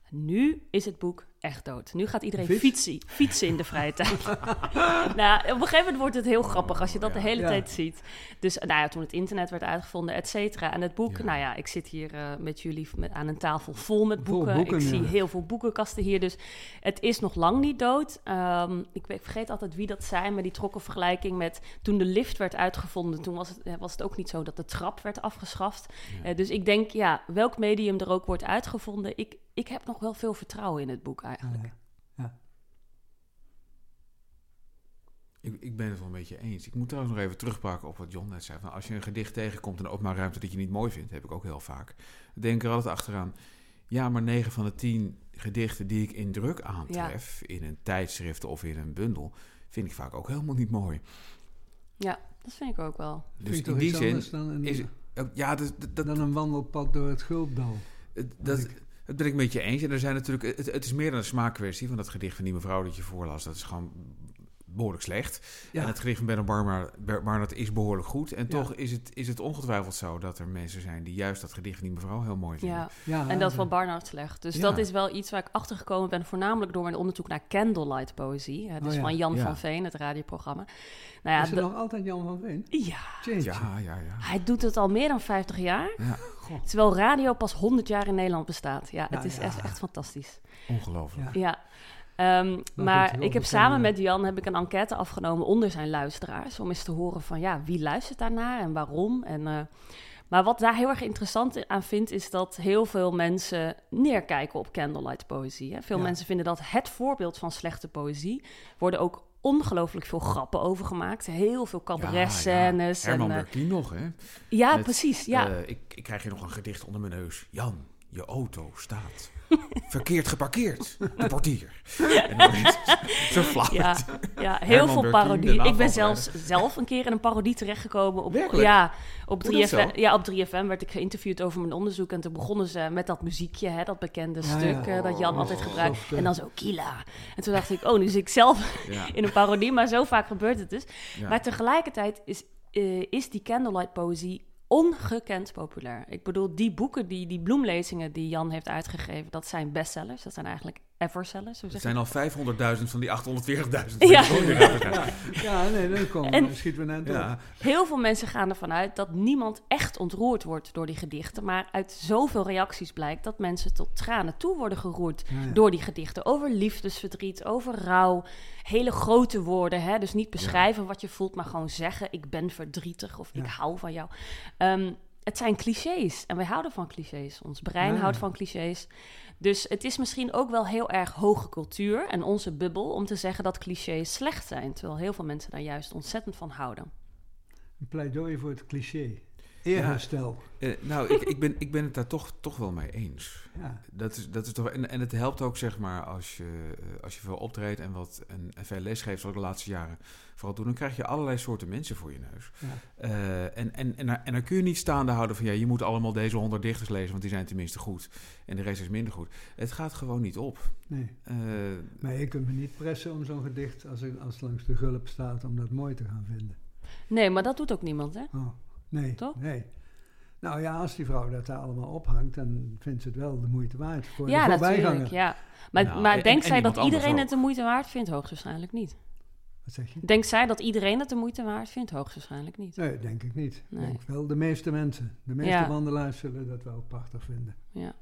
Nu is het boek echt dood. Nu gaat iedereen fietsen, fietsen in de vrije tijd. nou, op een gegeven moment wordt het heel grappig als je dat de hele tijd ziet. Dus nou ja, toen het internet werd uitgevonden, et cetera. En het boek, nou ja, ik zit hier uh, met jullie met, aan een tafel vol met boeken. boeken ik zie heel veel boekenkasten hier. Dus het is nog lang niet dood. Um, ik, ik, vergeet altijd wie dat zei, maar die trok een vergelijking met toen de lift werd uitgevonden. Toen was het, eh, was het ook niet zo dat de trap werd afgeschaft. Uh, dus ik denk, ja, welk medium er ook wordt uitgevonden, ik, ik heb nog wel veel vertrouwen in het boek eigenlijk. Ja. Ik, ik, ben het wel een beetje eens. Ik moet trouwens nog even terugpakken op wat John net zei. Van als je een gedicht tegenkomt in openbaar ruimte dat je niet mooi vindt, heb ik ook heel vaak. Denk er altijd achteraan. Ja, maar 9 van de 10 gedichten die ik in druk aantref, in een tijdschrift of in een bundel, vind ik vaak ook helemaal niet mooi. Ja, dat vind ik ook wel. Dus in die zin is ja, dat, dat, dan een wandelpad door het Gulpdal. Dat, dat ben ik met je eens. En er zijn natuurlijk, het, het is meer dan een smaakkwestie van dat gedicht van die mevrouw dat je voorlas. Dat is gewoon behoorlijk slecht. En het gedicht van Benno Barnard is behoorlijk goed. En toch is het, is het ongetwijfeld zo dat er mensen zijn die juist dat gedicht van die mevrouw heel mooi vinden. Ja, ja en dat van Barnard slecht. Dus dat is wel iets waar ik achter gekomen ben, voornamelijk door mijn onderzoek naar candlelight poëzie. Dus oh van Jan van Veen, het radioprogramma. Nou ja, is er nog altijd Jan van Veen? Ja. Ja, ja, ja. Hij doet het al meer dan 50 jaar. Ja. Terwijl radio pas 100 jaar in Nederland bestaat. Ja, het is echt, echt fantastisch. Ongelooflijk. Ja. Um, maar ik heb samen met Jan heb ik een enquête afgenomen onder zijn luisteraars. Om eens te horen van ja, wie luistert daarnaar en waarom. En, uh, maar wat daar heel erg interessant aan vind, is dat heel veel mensen neerkijken op candlelight poëzie. Hè. Veel mensen vinden dat het voorbeeld van slechte poëzie. Worden ook ongelooflijk veel grappen over gemaakt. Heel veel cabaret-scènes. Ja, ja. Herman en, uh, nog, hè? Ja, precies. Ja. Uh, ik, ik krijg hier nog een gedicht onder mijn neus. Jan, je auto staat verkeerd geparkeerd, de portier. En dan is zo flauw. Ja, ja heel veel parodie. Ik ben zelfs zelf een keer in een parodie terechtgekomen. Op, ja, op 3FM, ja, op 3FM werd ik geïnterviewd over mijn onderzoek. En toen begonnen ze met dat muziekje, hè, dat bekende stuk uh, dat Jan oh, altijd gebruikt. En dan zo, Kila. En toen dacht ik, oh, nu zit ik zelf in een parodie. Maar zo vaak gebeurt het dus. Maar tegelijkertijd is, uh, is die candlelight poëzie ongekend populair. Ik bedoel, die boeken, die, die bloemlezingen die Jan heeft uitgegeven, dat zijn bestsellers. Dat zijn eigenlijk Eversellers. Er zijn al 500.000 van die 840.000. Ja. ja. ja, nee, dat komt. En schieten we net ja. Heel veel mensen gaan ervan uit dat niemand echt ontroerd wordt door die gedichten. Maar uit zoveel reacties blijkt dat mensen tot tranen toe worden geroerd door die gedichten. Over liefdesverdriet, over rouw. Hele grote woorden. Hè? Dus niet beschrijven wat je voelt, maar gewoon zeggen: Ik ben verdrietig of ik hou van jou. Um, het zijn clichés en wij houden van clichés. Ons brein houdt van clichés. Dus het is misschien ook wel heel erg hoge cultuur en onze bubbel om te zeggen dat clichés slecht zijn. Terwijl heel veel mensen daar juist ontzettend van houden. Een pleidooi voor het cliché. Eerherstel. Eh, nou, ik, ik, ben, ik ben het daar toch, toch wel mee eens. Ja. Dat is, dat is toch, en, en het helpt ook, zeg maar, als je, eh, als je veel optreedt en, wat, en, en veel les geeft, zoals ik de laatste jaren vooral doen, dan krijg je allerlei soorten mensen voor je neus. Ja. Eh, en, en, en, daar- en dan kun je niet staande houden van, ja, je moet allemaal deze honderd dichters lezen, want die zijn tenminste goed. En de rest is minder goed. Het gaat gewoon niet op. Nee. Eh, Maar je kunt me niet pressen om zo'n gedicht, als, als het langs de gulp staat, om dat mooi te gaan vinden. Nee, maar dat doet ook niemand, hè? Oh, nee. Toch? Nee. Nou ja, als die vrouw dat daar allemaal ophangt, dan vindt ze het wel de moeite waard voor ja, de voorbijganger. natuurlijk. Ja. Maar, Nou, maar en- denkt en zij dat iedereen het de moeite waard vindt? Hoogstwaarschijnlijk niet. Wat zeg je? Denkt zij dat iedereen het de moeite waard vindt? Hoogstwaarschijnlijk niet. Nee, denk ik niet. Nee. Denk wel de meeste mensen. De meeste Ja. wandelaars zullen dat wel prachtig vinden. Ja.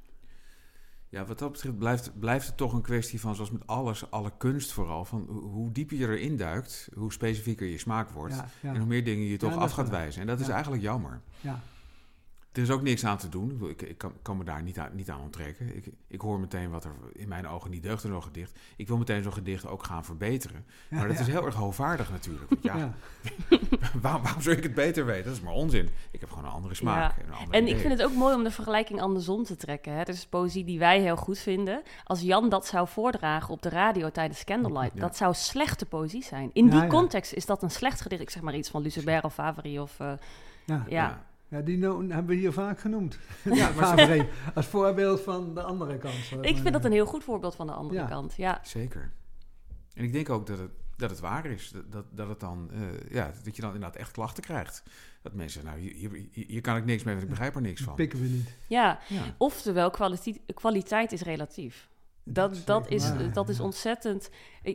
Ja, wat dat betreft blijft, blijft het toch een kwestie van, zoals met alles, alle kunst vooral, van hoe, dieper je erin duikt, hoe specifieker je smaak wordt. Ja, ja, En hoe meer dingen je toch af gaat wijzen. En dat is eigenlijk jammer. ja. Er is ook niks aan te doen. Ik Ik, ik kan, kan me daar niet aan, niet aan onttrekken. Ik, ik hoor meteen wat er in mijn ogen niet deugt in zo'n gedicht. Ik wil meteen zo'n gedicht ook gaan verbeteren. Ja, Maar dat ja. is heel erg hoogvaardig natuurlijk. Want ja, Ja. waarom, waarom zou ik het beter weten? Dat is maar onzin. Ik heb gewoon een andere smaak. Ja. En, een andere En ik vind het ook mooi om de vergelijking andersom te trekken. Hè? Dus poëzie die wij heel goed vinden. Als Jan dat zou voordragen op de radio tijdens Candlelight, Ja. dat zou slechte poëzie zijn. In die ja. context is dat een slecht gedicht. Ik zeg maar iets van Lucebert of Favre of... eh, Ja. Ja. Die no- hebben we hier vaak genoemd. Ja, als voorbeeld van de andere kant. zou Ik vind dat een heel goed voorbeeld van de andere Ja. kant. Ja. Zeker. En ik denk ook dat het, dat het waar is. Dat, dat, dat, het dan, eh, ja, dat je dan inderdaad echt klachten krijgt. Dat mensen, nou, hier, hier, hier kan ik niks mee, want ik begrijp er niks van. Pikken we niet. ja, Ja. oftewel kwaliteit, kwaliteit is relatief. Dat, dat, is, waar, dat is ontzettend.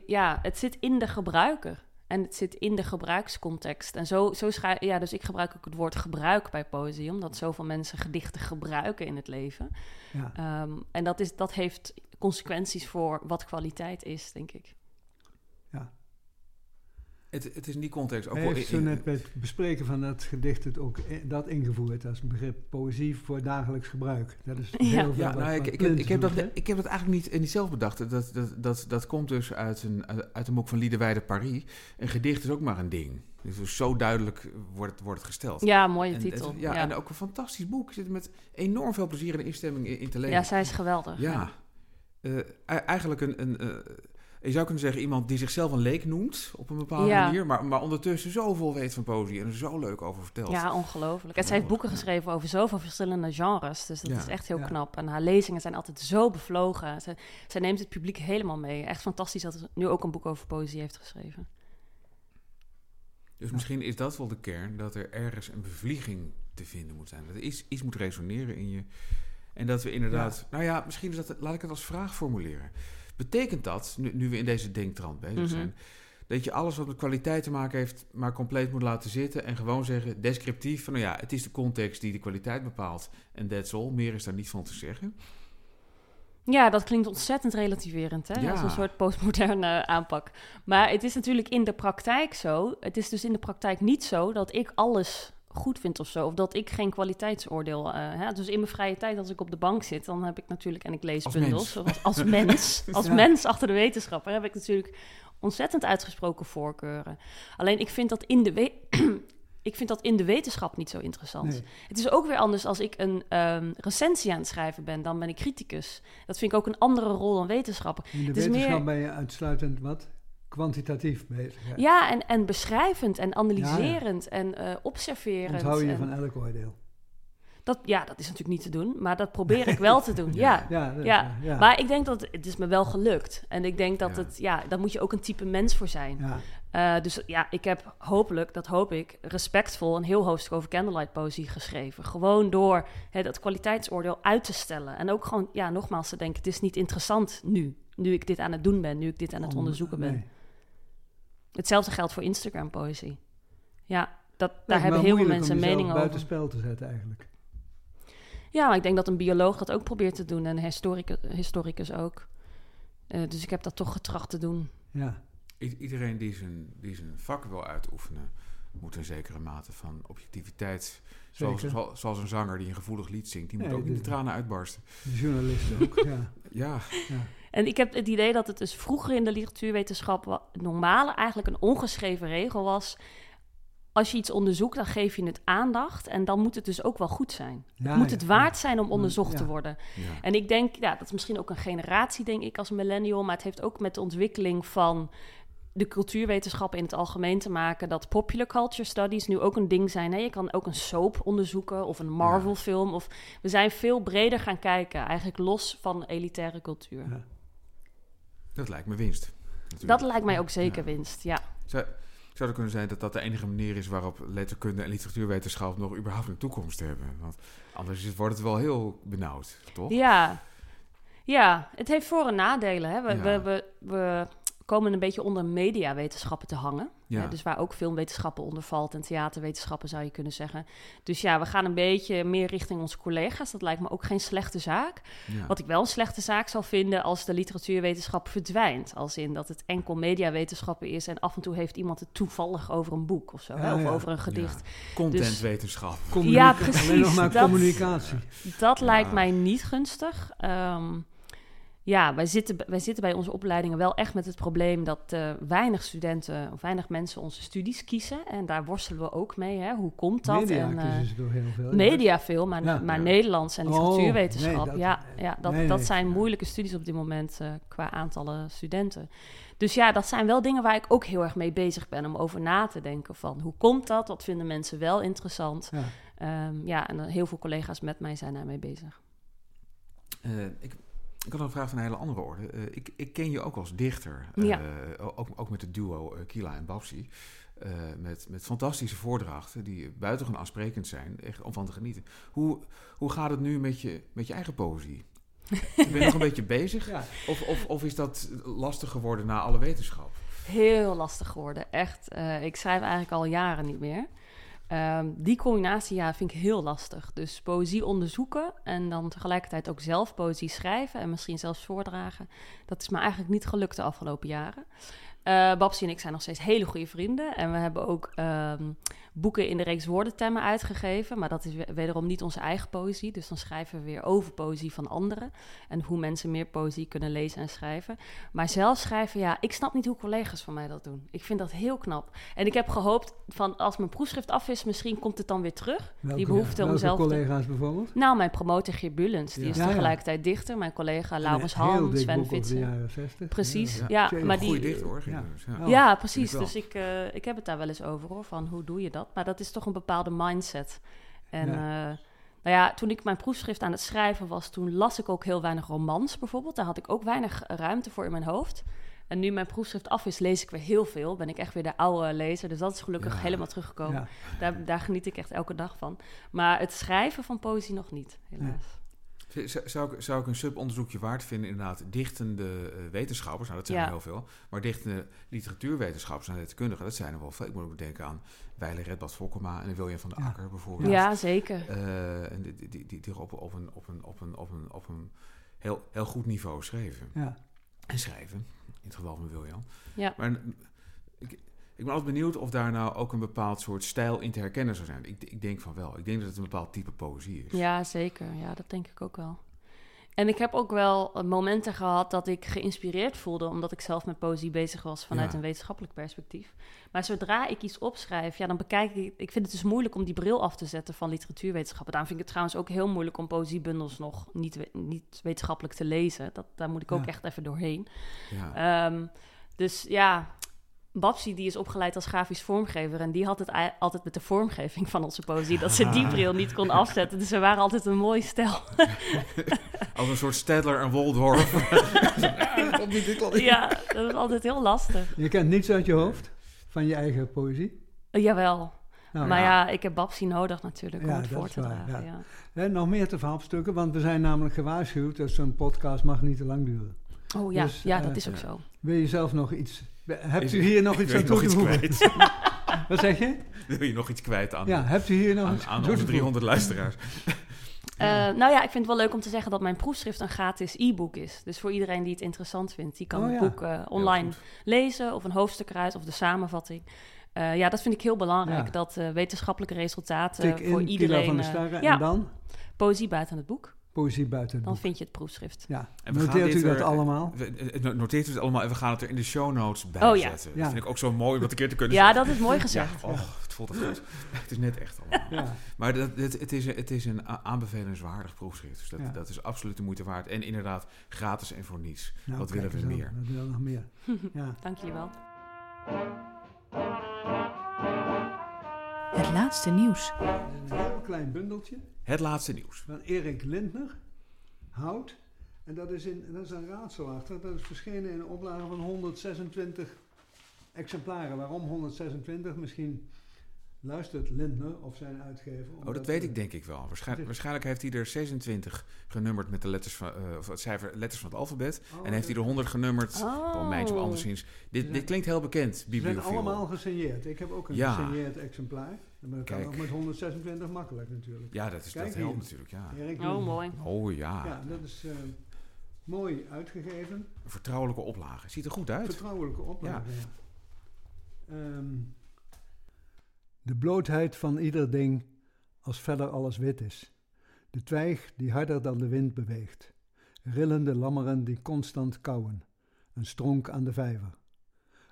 Ja, het zit in de gebruiker. En het zit in de gebruikscontext. En zo, zo schrijf Ja, dus ik gebruik ook het woord gebruik bij poëzie, omdat zoveel mensen gedichten gebruiken in het leven. Ja. Ehm, en dat, is, dat heeft consequenties voor wat kwaliteit is, denk ik. Het, het is in die context ook Hij heeft zo net bij het bespreken van dat gedicht het ook dat ingevoerd als een begrip poëzie voor dagelijks gebruik. Dat is heel Ja. veel Ja, nou, ik, ik, heb, ik, heb dat, ik heb dat eigenlijk niet, niet zelf bedacht. Dat, dat, dat, dat komt dus uit een, uit een boek van Liedewijde Paris. Een gedicht is ook maar een ding. Dus zo duidelijk wordt, het- wordt het gesteld. Ja, mooie En titel. het- ja, ja. en ook een fantastisch boek. Ik zit er met enorm veel plezier en instemming in, in te lezen. Ja, zij is geweldig. Ja. Eh, e- eigenlijk een... een eh, je zou kunnen zeggen iemand die zichzelf een leek noemt op een bepaalde Ja. manier, maar, maar ondertussen zoveel weet van poëzie en er zo leuk over vertelt. Ja, ongelooflijk. En zij heeft boeken geschreven over zoveel verschillende genres. Dus dat Ja. is echt heel Ja. knap. En haar lezingen zijn altijd zo bevlogen. Zij, zij neemt het publiek helemaal mee. Echt fantastisch dat ze nu ook een boek over poëzie heeft geschreven. Dus misschien is dat wel de kern, dat er ergens een bevlieging te vinden moet zijn. Dat er iets, iets moet resoneren in je. En dat we inderdaad... Nou ja, misschien is dat... Laat ik het als vraag formuleren. Betekent dat, nu, nu we in deze denktrand bezig Mhm. zijn... dat je alles wat met kwaliteit te maken heeft... maar compleet moet laten zitten en gewoon zeggen... descriptief van, nou ja, het is de context die de kwaliteit bepaalt... en that's all, meer is daar niet van te zeggen. Ja, dat klinkt ontzettend relativerend, hè? Ja. Als een soort postmoderne aanpak. Maar het is natuurlijk in de praktijk zo. Het is dus in de praktijk niet zo dat ik alles goed vind of zo. Of dat ik geen kwaliteitsoordeel... eh hè? Dus in mijn vrije tijd, als ik op de bank zit... dan heb ik natuurlijk... en ik lees Als bundels. mens. Als, als mens. Als Ja. mens achter de wetenschapper heb ik natuurlijk ontzettend uitgesproken voorkeuren. Alleen ik vind dat in de... we- Ik vind dat in de wetenschap niet zo interessant. Nee. Het is ook weer anders als ik een ehm, recensie aan het schrijven ben, dan ben ik criticus. Dat vind ik ook een andere rol dan wetenschapper. In de Het is wetenschap meer- ben je uitsluitend wat? Kwantitatief bezig. Ja. Ja, en, en beschrijvend en analyserend en eh, observerend. Onthoud je en van elk oordeel. dat, ja, dat is natuurlijk niet te doen, maar dat probeer ik wel te doen. Ja. Ja, Ja, ja. Maar ik denk dat het, het is me wel gelukt. En ik denk dat het, ja, daar moet je ook een type mens voor zijn. Eh, dus ja, ik heb hopelijk, dat hoop ik, respectvol een heel hoofdstuk over candlelight poëzie geschreven. Gewoon door hè, dat kwaliteitsoordeel uit te stellen. En ook gewoon, ja, nogmaals te denken, het is niet interessant nu. Nu ik dit aan het doen ben, nu ik dit aan het onderzoeken ben. nee. Hetzelfde geldt voor Instagram poëzie. Ja, dat, daar Lijkt hebben heel veel mensen jezelf mening over. buitenspel te zetten eigenlijk. Ja, maar ik denk dat een bioloog dat ook probeert te doen en een historicus, historicus ook. Eh, dus ik heb dat toch getracht te doen. Ja. I- iedereen die zijn, die zijn vak wil uitoefenen... moet een zekere mate van objectiviteit... Zoals, zoals een zanger die een gevoelig lied zingt... die moet Nee, ook niet de tranen uitbarsten. De journalisten ook. ja. Ja, Ja. En ik heb het idee dat het dus vroeger in de literatuurwetenschap het normale eigenlijk een ongeschreven regel was. als je iets onderzoekt, dan geef je het aandacht. En dan moet het dus ook wel goed zijn. Ja, moet ja, het waard ja. zijn om onderzocht Ja. te worden. Ja. En ik denk, ja, dat is misschien ook een generatie, denk ik, als millennial. Maar het heeft ook met de ontwikkeling van de cultuurwetenschappen in het algemeen te maken. Dat popular culture studies nu ook een ding zijn. Hè? Je kan ook een soap onderzoeken of een Marvel-film. Of we zijn veel breder gaan kijken, eigenlijk los van elitaire cultuur. Ja. Dat lijkt me winst. natuurlijk. Dat lijkt mij ook zeker Ja. winst, ja. Zou, zou het kunnen zijn dat dat de enige manier is waarop letterkunde en literatuurwetenschap nog überhaupt een toekomst hebben? Want anders is- wordt het wel heel benauwd, toch? Ja, ja het heeft voor- en nadelen. Hè? We, Ja. we, we, we komen een beetje onder mediawetenschappen te hangen. Ja. Hè, dus waar ook filmwetenschappen onder valt en theaterwetenschappen zou je kunnen zeggen. Dus ja, we gaan een beetje meer richting onze collega's. Dat lijkt me ook geen slechte zaak. Ja. Wat ik wel een slechte zaak zal vinden als de literatuurwetenschap verdwijnt. Als in dat het enkel mediawetenschappen is en af en toe heeft iemand het toevallig over een boek of zo. hè, of ja. over een gedicht. Contentwetenschap. Communica- Ja, precies, Alleen nog maar dat- communicatie. Dat Ja. lijkt mij niet gunstig. Ehm, ja, wij zitten, wij zitten bij onze opleidingen wel echt met het probleem dat eh, weinig studenten of weinig mensen onze studies kiezen. En daar worstelen we ook mee. Hè? Hoe komt dat? Media en, eh, is er toch heel veel. media veel, maar, Ja. maar Ja. Nederlands en Oh, literatuurwetenschap. nee, dat- ja, ja, dat, nee, dat nee. zijn moeilijke studies op dit moment eh, qua aantallen studenten. Dus ja, dat zijn wel dingen waar ik ook heel erg mee bezig ben om over na te denken. Van hoe komt dat? Wat vinden mensen wel interessant? Ja. Ehm, ja, en heel veel collega's met mij zijn daarmee bezig. Eh, ik, ik had een vraag van een hele andere orde. Eh, ik, ik ken je ook als dichter. Ja. Eh, ook, ook met het duo eh, Kila en Babsi. Eh, met, met fantastische voordrachten die buitengewoon aansprekend zijn. Echt om van te genieten. Hoe, hoe gaat het nu met je, met je eigen poëzie? Ben je nog een beetje bezig? Ja. Of, of, of is dat lastig geworden na alle wetenschap? Heel lastig geworden, echt. Eh, ik schrijf eigenlijk al jaren niet meer. Ehm, die combinatie ja, vind ik heel lastig. Dus poëzie onderzoeken en dan tegelijkertijd ook zelf poëzie schrijven en misschien zelfs voordragen. Dat is me eigenlijk niet gelukt de afgelopen jaren. Eh Babsi en ik zijn nog steeds hele goede vrienden. En we hebben ook ehm, boeken in de reeks woordentemmen uitgegeven. Maar dat is we- wederom niet onze eigen poëzie. Dus dan schrijven we weer over poëzie van anderen. En hoe mensen meer poëzie kunnen lezen en schrijven. Maar zelf schrijven, ja, ik snap niet hoe collega's van mij dat doen. Ik vind dat heel knap. En ik heb gehoopt van als mijn proefschrift af is, misschien komt het dan weer terug. Welke, die behoefte om zelf te... collega's bijvoorbeeld? Nou, mijn promotor Geert Bulens, die Ja. is Ja, ja. tegelijkertijd dichter. Mijn collega Laurens dik Sven Vitsen. jaren 60. Precies, Ja. maar die, dichter hoor. ja. Precies. Dus ik, eh, ik heb het daar wel eens over hoor, van hoe doe je dat? Maar dat is toch een bepaalde mindset. En Ja. ja. nou ja, toen ik mijn proefschrift aan het schrijven was, toen las ik ook heel weinig romans bijvoorbeeld. Daar had ik ook weinig ruimte voor in mijn hoofd. En nu mijn proefschrift af is, lees ik weer heel veel. Ben ik echt weer de oude lezer. Dus dat is gelukkig Ja. helemaal teruggekomen. Ja. Daar, daar geniet ik echt elke dag van. Maar het schrijven van poëzie nog niet, helaas. Zou ik, zou ik een subonderzoekje waard vinden, inderdaad, dichtende eh, wetenschappers, nou dat zijn Ja. er heel veel, maar dichtende literatuurwetenschappers en letterkundigen, dat zijn er wel veel. Ik moet ook denken aan Weile Redbad Fokkema en William van der Ja. Akker bijvoorbeeld. Ja, zeker. Eh, en die, die, die, die op, op, een, op, een, op, een, op, een, op een heel, heel goed niveau schreven. Ja. En schrijven, in het geval van William. Ja. Maar ik, ik ben altijd benieuwd of daar nou ook een bepaald soort stijl in te herkennen zou zijn. Ik, ik denk van wel. Ik denk dat het een bepaald type poëzie is. Ja, zeker. Ja, dat denk ik ook wel. En ik heb ook wel eh, momenten gehad dat ik geïnspireerd voelde, omdat ik zelf met poëzie bezig was vanuit Ja. een wetenschappelijk perspectief. Maar zodra ik iets opschrijf, ja, dan bekijk ik. Ik vind het dus moeilijk om die bril af te zetten van literatuurwetenschappen. Daarom vind ik het trouwens ook heel moeilijk om poëziebundels nog niet, niet wetenschappelijk te lezen. Dat, daar moet ik ook Ja. echt even doorheen. Ja. Ehm, dus ja, Babsi die is opgeleid als grafisch vormgever. En die had het altijd met de vormgeving van onze poëzie. Dat ze die bril niet kon afzetten. Dus we waren altijd een mooi stel. Als een soort Stedler en Waldorf. Ja, dat was altijd heel lastig. Je kent niets uit je hoofd van je eigen poëzie? Eh, jawel. Nou, maar ja. ja. ik heb Babsi nodig natuurlijk om Ja, het voor is te waar, dragen. ja. Ja. Hè, nog meer te verhapstukken, want we zijn namelijk gewaarschuwd dat zo'n podcast mag niet te lang duren. Oh ja, Dus, ja eh, dat is ook zo. Wil je zelf nog iets... Hebt u hier nog iets aan toe te voegen? Wat zeg je? Wil je nog iets kwijt aan, Ja, hebt u hier nog aan, iets aan toe onze te voegen? 300 luisteraars? Eh, nou ja, ik vind het wel leuk om te zeggen dat mijn proefschrift een gratis e-book is. Dus voor iedereen die het interessant vindt, die kan Oh het ja. boek eh, online lezen of een hoofdstuk eruit of de samenvatting. Eh, ja, dat vind ik heel belangrijk. Ja. Dat eh, wetenschappelijke resultaten Tik voor in, iedereen. van de Starre ja. en dan? poëzie buiten het boek. Poëzie buiten het Dan boek. vind je het proefschrift. Ja, En we gaan noteert dit u dat allemaal? We- no- Noteert u het allemaal en we gaan het er in de show notes bij Oh ja. zetten. Ja. Dat vind ik ook zo mooi om dat een keer te kunnen Ja, dat is mooi gezegd. Ja, oh, het voelt het goed. Het is net echt allemaal. Ja, Maar dat, het, het, is, het is een a- aanbevelenswaardig proefschrift. Dus dat, Ja. dat is absoluut de moeite waard. En inderdaad, gratis en voor niets. nou, Wat willen we meer? Wat willen we nog meer? Ja. Dank jullie wel. Het laatste nieuws. Een heel klein bundeltje Het laatste nieuws. van Erik Lindner, Hout. En dat is, in, dat is een raadsel achter. Dat is verschenen in een oplage van 126 exemplaren. Waarom 126? Misschien luistert Lindner of zijn uitgever. Oh, dat weet we- ik denk ik wel. Waarschijnlijk, waarschijnlijk heeft hij er 26 genummerd met de letters van, eh, of het cijfer, letters van het alfabet. Oh, en heeft hij er 100 genummerd. Oh. Oh, anderszins. Dit, dit klinkt heel bekend, Ze zijn allemaal gesigneerd. Ik heb ook een Ja. gesigneerd exemplaar. Maar dat kan Kijk. ook met 126 makkelijk natuurlijk. Ja, dat, is, Kijk dat helpt natuurlijk, ja. Erik Oh, mooi. Oh ja, Ja, dat is eh, mooi uitgegeven. een vertrouwelijke oplage. Ziet er goed uit. Vertrouwelijke oplage. Ja. Ehm, de blootheid van ieder ding als verder alles wit is. De twijg die harder dan de wind beweegt. Rillende lammeren die constant kauwen. Een stronk aan de vijver.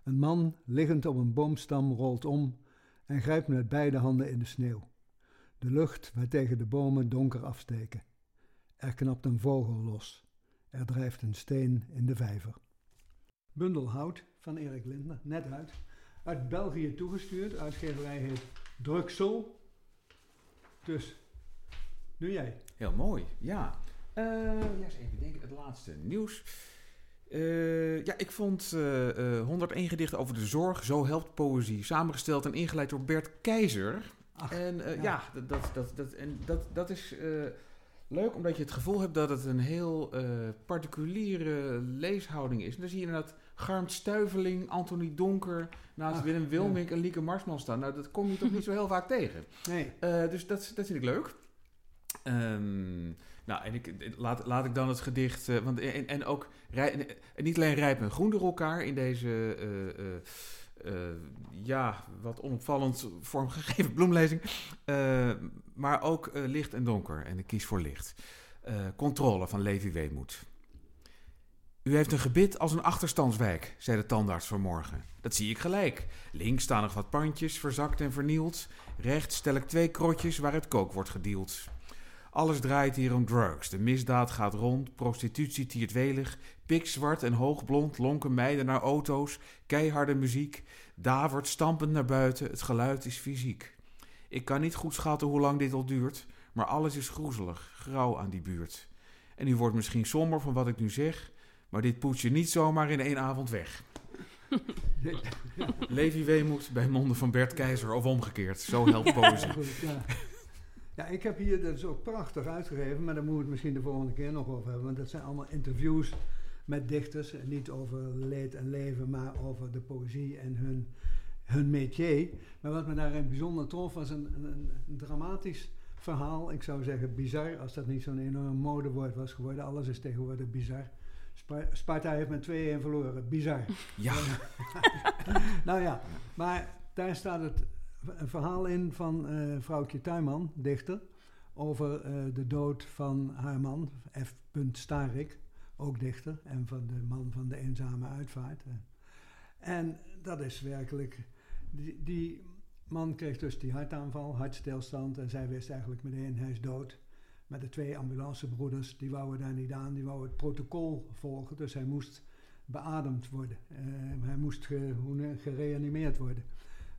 Een man liggend op een boomstam rolt om en grijpt met beide handen in de sneeuw. De lucht waartegen de bomen donker afsteken. Er knapt een vogel los. Er drijft een steen in de vijver. Bundel Hout van Erik Lindner, net uit. Uit België toegestuurd. Uitgeverij heet Druksel. Dus, nu jij. Heel mooi, ja. Eh, ja, eens even denken, het laatste nieuws. Eh, ja, ik vond eh, eh, 101 gedichten over de zorg, Zo helpt poëzie, samengesteld en ingeleid door Bert Keizer. Ach, en ja. ja, dat, dat, dat, en dat, dat is leuk omdat je het gevoel hebt dat het een heel eh, particuliere leeshouding is. En dan zie je inderdaad Garmt Stuiveling, Anthony Donker, naast Ach, Willem Wilmink en Lieke Marsman staan. Nou, dat kom je toch niet zo heel vaak tegen. Nee. Eh, dus dat, dat vind ik leuk. Ehm, nou, en ik, laat, laat ik dan het gedicht. eh, want, en, en ook. rij- en niet alleen rijp en groen door elkaar in deze. Eh, ja, wat onopvallend vormgegeven bloemlezing. Eh, maar ook eh, licht en donker. En ik kies voor licht. Controle van Levi Weemoed. U heeft een gebit als een achterstandswijk, zei de tandarts vanmorgen. Dat zie ik gelijk. Links staan nog wat pandjes, verzakt en vernield. Rechts stel ik twee krotjes waar het kook wordt gedeeld. Alles draait hier om drugs. De misdaad gaat rond, prostitutie tiert welig. Pikzwart en hoogblond lonken meiden naar auto's. Keiharde muziek. Davert stampend naar buiten, het geluid is fysiek. Ik kan niet goed schatten hoe lang dit al duurt, maar alles is groezelig, grauw aan die buurt. En u wordt misschien somber van wat ik nu zeg, maar dit poets je niet zomaar in één avond weg. Levi Weemoed bij monden van Bert Keizer of omgekeerd. Zo helpt poëzie. Ja, ik heb hier, dat is ook prachtig uitgegeven, maar daar moeten we het misschien de volgende keer nog over hebben. Want dat zijn allemaal interviews met dichters. En niet over leed en leven, maar over de poëzie en hun, hun métier. Maar wat me daarin bijzonder trof, was een, een, een dramatisch verhaal. Ik zou zeggen bizar, als dat niet zo'n enorm modewoord was geworden. Alles is tegenwoordig bizar. Spa- Sparta heeft met 2-1 verloren. Bizar. Ja, Nou ja, maar daar staat het, een verhaal in van eh vrouwtje Tuinman, dichter, over eh, de dood van haar man, F. Starik, ook dichter, en van de man van de eenzame uitvaart. En dat is werkelijk, die, die man kreeg dus die hartaanval, hartstilstand, en zij wist eigenlijk meteen, hij is dood. Maar de twee ambulancebroeders, die wouden daar niet aan, die wouden het protocol volgen, dus hij moest beademd worden. Eh, hij moest gereanimeerd worden.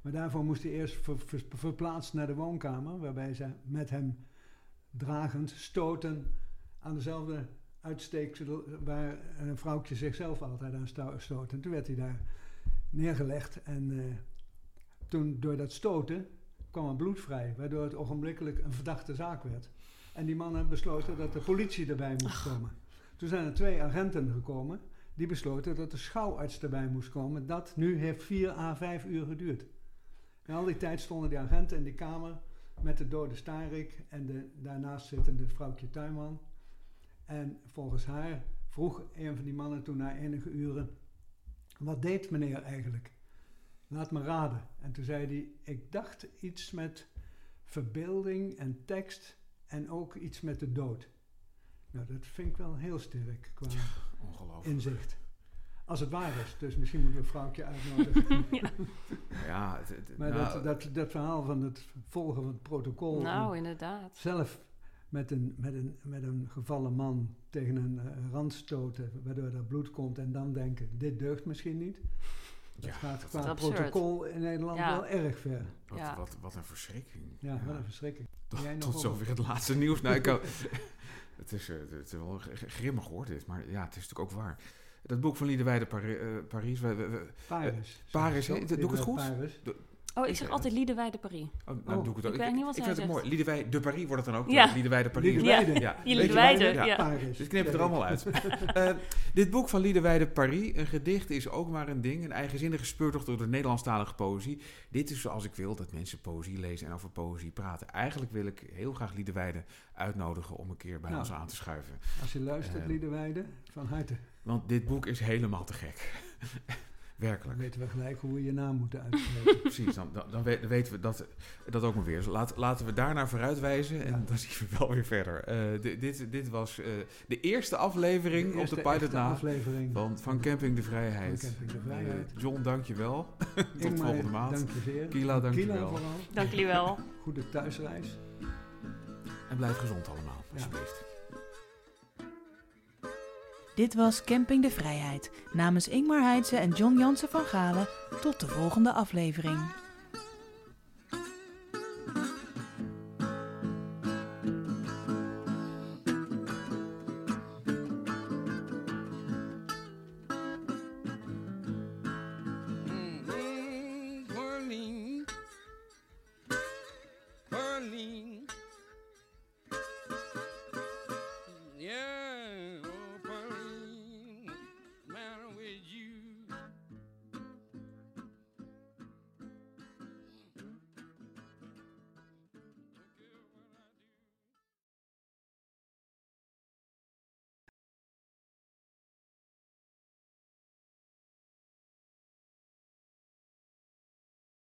Maar daarvoor moest hij eerst ver- ver- verplaatst naar de woonkamer, waarbij ze met hem dragend stoten aan dezelfde uitsteeksel waar een vrouwtje zichzelf altijd aan sto- stoot. En toen werd hij daar neergelegd en eh, toen door dat stoten kwam er bloed vrij, waardoor het ogenblikkelijk een verdachte zaak werd. En die mannen besloten dat de politie erbij moest komen. Toen zijn er twee agenten gekomen die besloten dat de schouwarts erbij moest komen. Dat nu heeft 4 à 5 uur geduurd. En al die tijd stonden die agenten in die kamer met de dode Starik en de daarnaast zittende vrouwtje Tuinman. En volgens haar vroeg een van die mannen toen na enige uren: Wat deed meneer eigenlijk? Laat me raden. En toen zei hij: Ik dacht iets met verbeelding en tekst en ook iets met de dood. Nou, dat vind ik wel heel sterk qua inzicht. Als het waar is. Dus misschien moeten we een vrouwtje uitnodigen. Ja, het- het- maar nou, dat, dat, dat verhaal van het volgen van het protocol. Nou, inderdaad. zelf met een, met, een, met een gevallen man tegen een eh, rand stoten, waardoor er bloed komt. En dan denken, dit deugt misschien niet. Dat Ja, gaat dat qua protocol in Nederland Ja. wel erg ver. wat, ja. wat, wat een verschrikking. Ja, wat een verschrikking. Tot, Jij nog tot over? zover het laatste nieuws. Nou, ik het, is, eh, het is wel grimmig hoor dit, maar ja, het is natuurlijk ook waar. Dat boek van Liedewijde Pari- eh, we, we- Paris. Paris, je Doe ik het goed? Paris. Oh, ik Ik, zeg eh, altijd Liedewij de Paris. oh, nou Oh, doe ik het ook. ik weet niet wat ik zij vind het mooi. Liedewij de Paris wordt het dan ook. Ja. Liedewij de Paris. Liedewijde. Ja. Je, ja. Paris. Dus knip het er allemaal ik. uit. Eh, dit boek van Liedewijde Paris, een gedicht, is ook maar een ding. Een eigenzinnige speurtocht door de Nederlandstalige poëzie. Dit is zoals ik wil dat mensen poëzie lezen en over poëzie praten. Eigenlijk wil ik heel graag Liedewijde uitnodigen om een keer bij Nou. ons aan te schuiven. Als je luistert, Eh, Liedewijde, van harte. Want dit boek is helemaal te gek. Dan Werkelijk. weten we gelijk hoe we je naam moeten uitspreken. Precies, dan, dan, dan we- dan weten we dat, dat ook maar weer. Dus laat, laten we daarnaar vooruitwijzen en Ja. dan zien we wel weer verder. Eh, di- dit, dit was eh, de eerste aflevering De eerste op de pilot na aflevering van, van Camping de Vrijheid. Van Camping de Vrijheid. Eh, John, dank je wel. Tot Ingmar, volgende maand. Dank je zeer. Kila, dank je wel. Dank jullie wel. Goede thuisreis. En blijf gezond allemaal, Ja. Dit was Camping de Vrijheid. Namens Ingmar Heidse en John Jansen van Galen. Tot de volgende aflevering.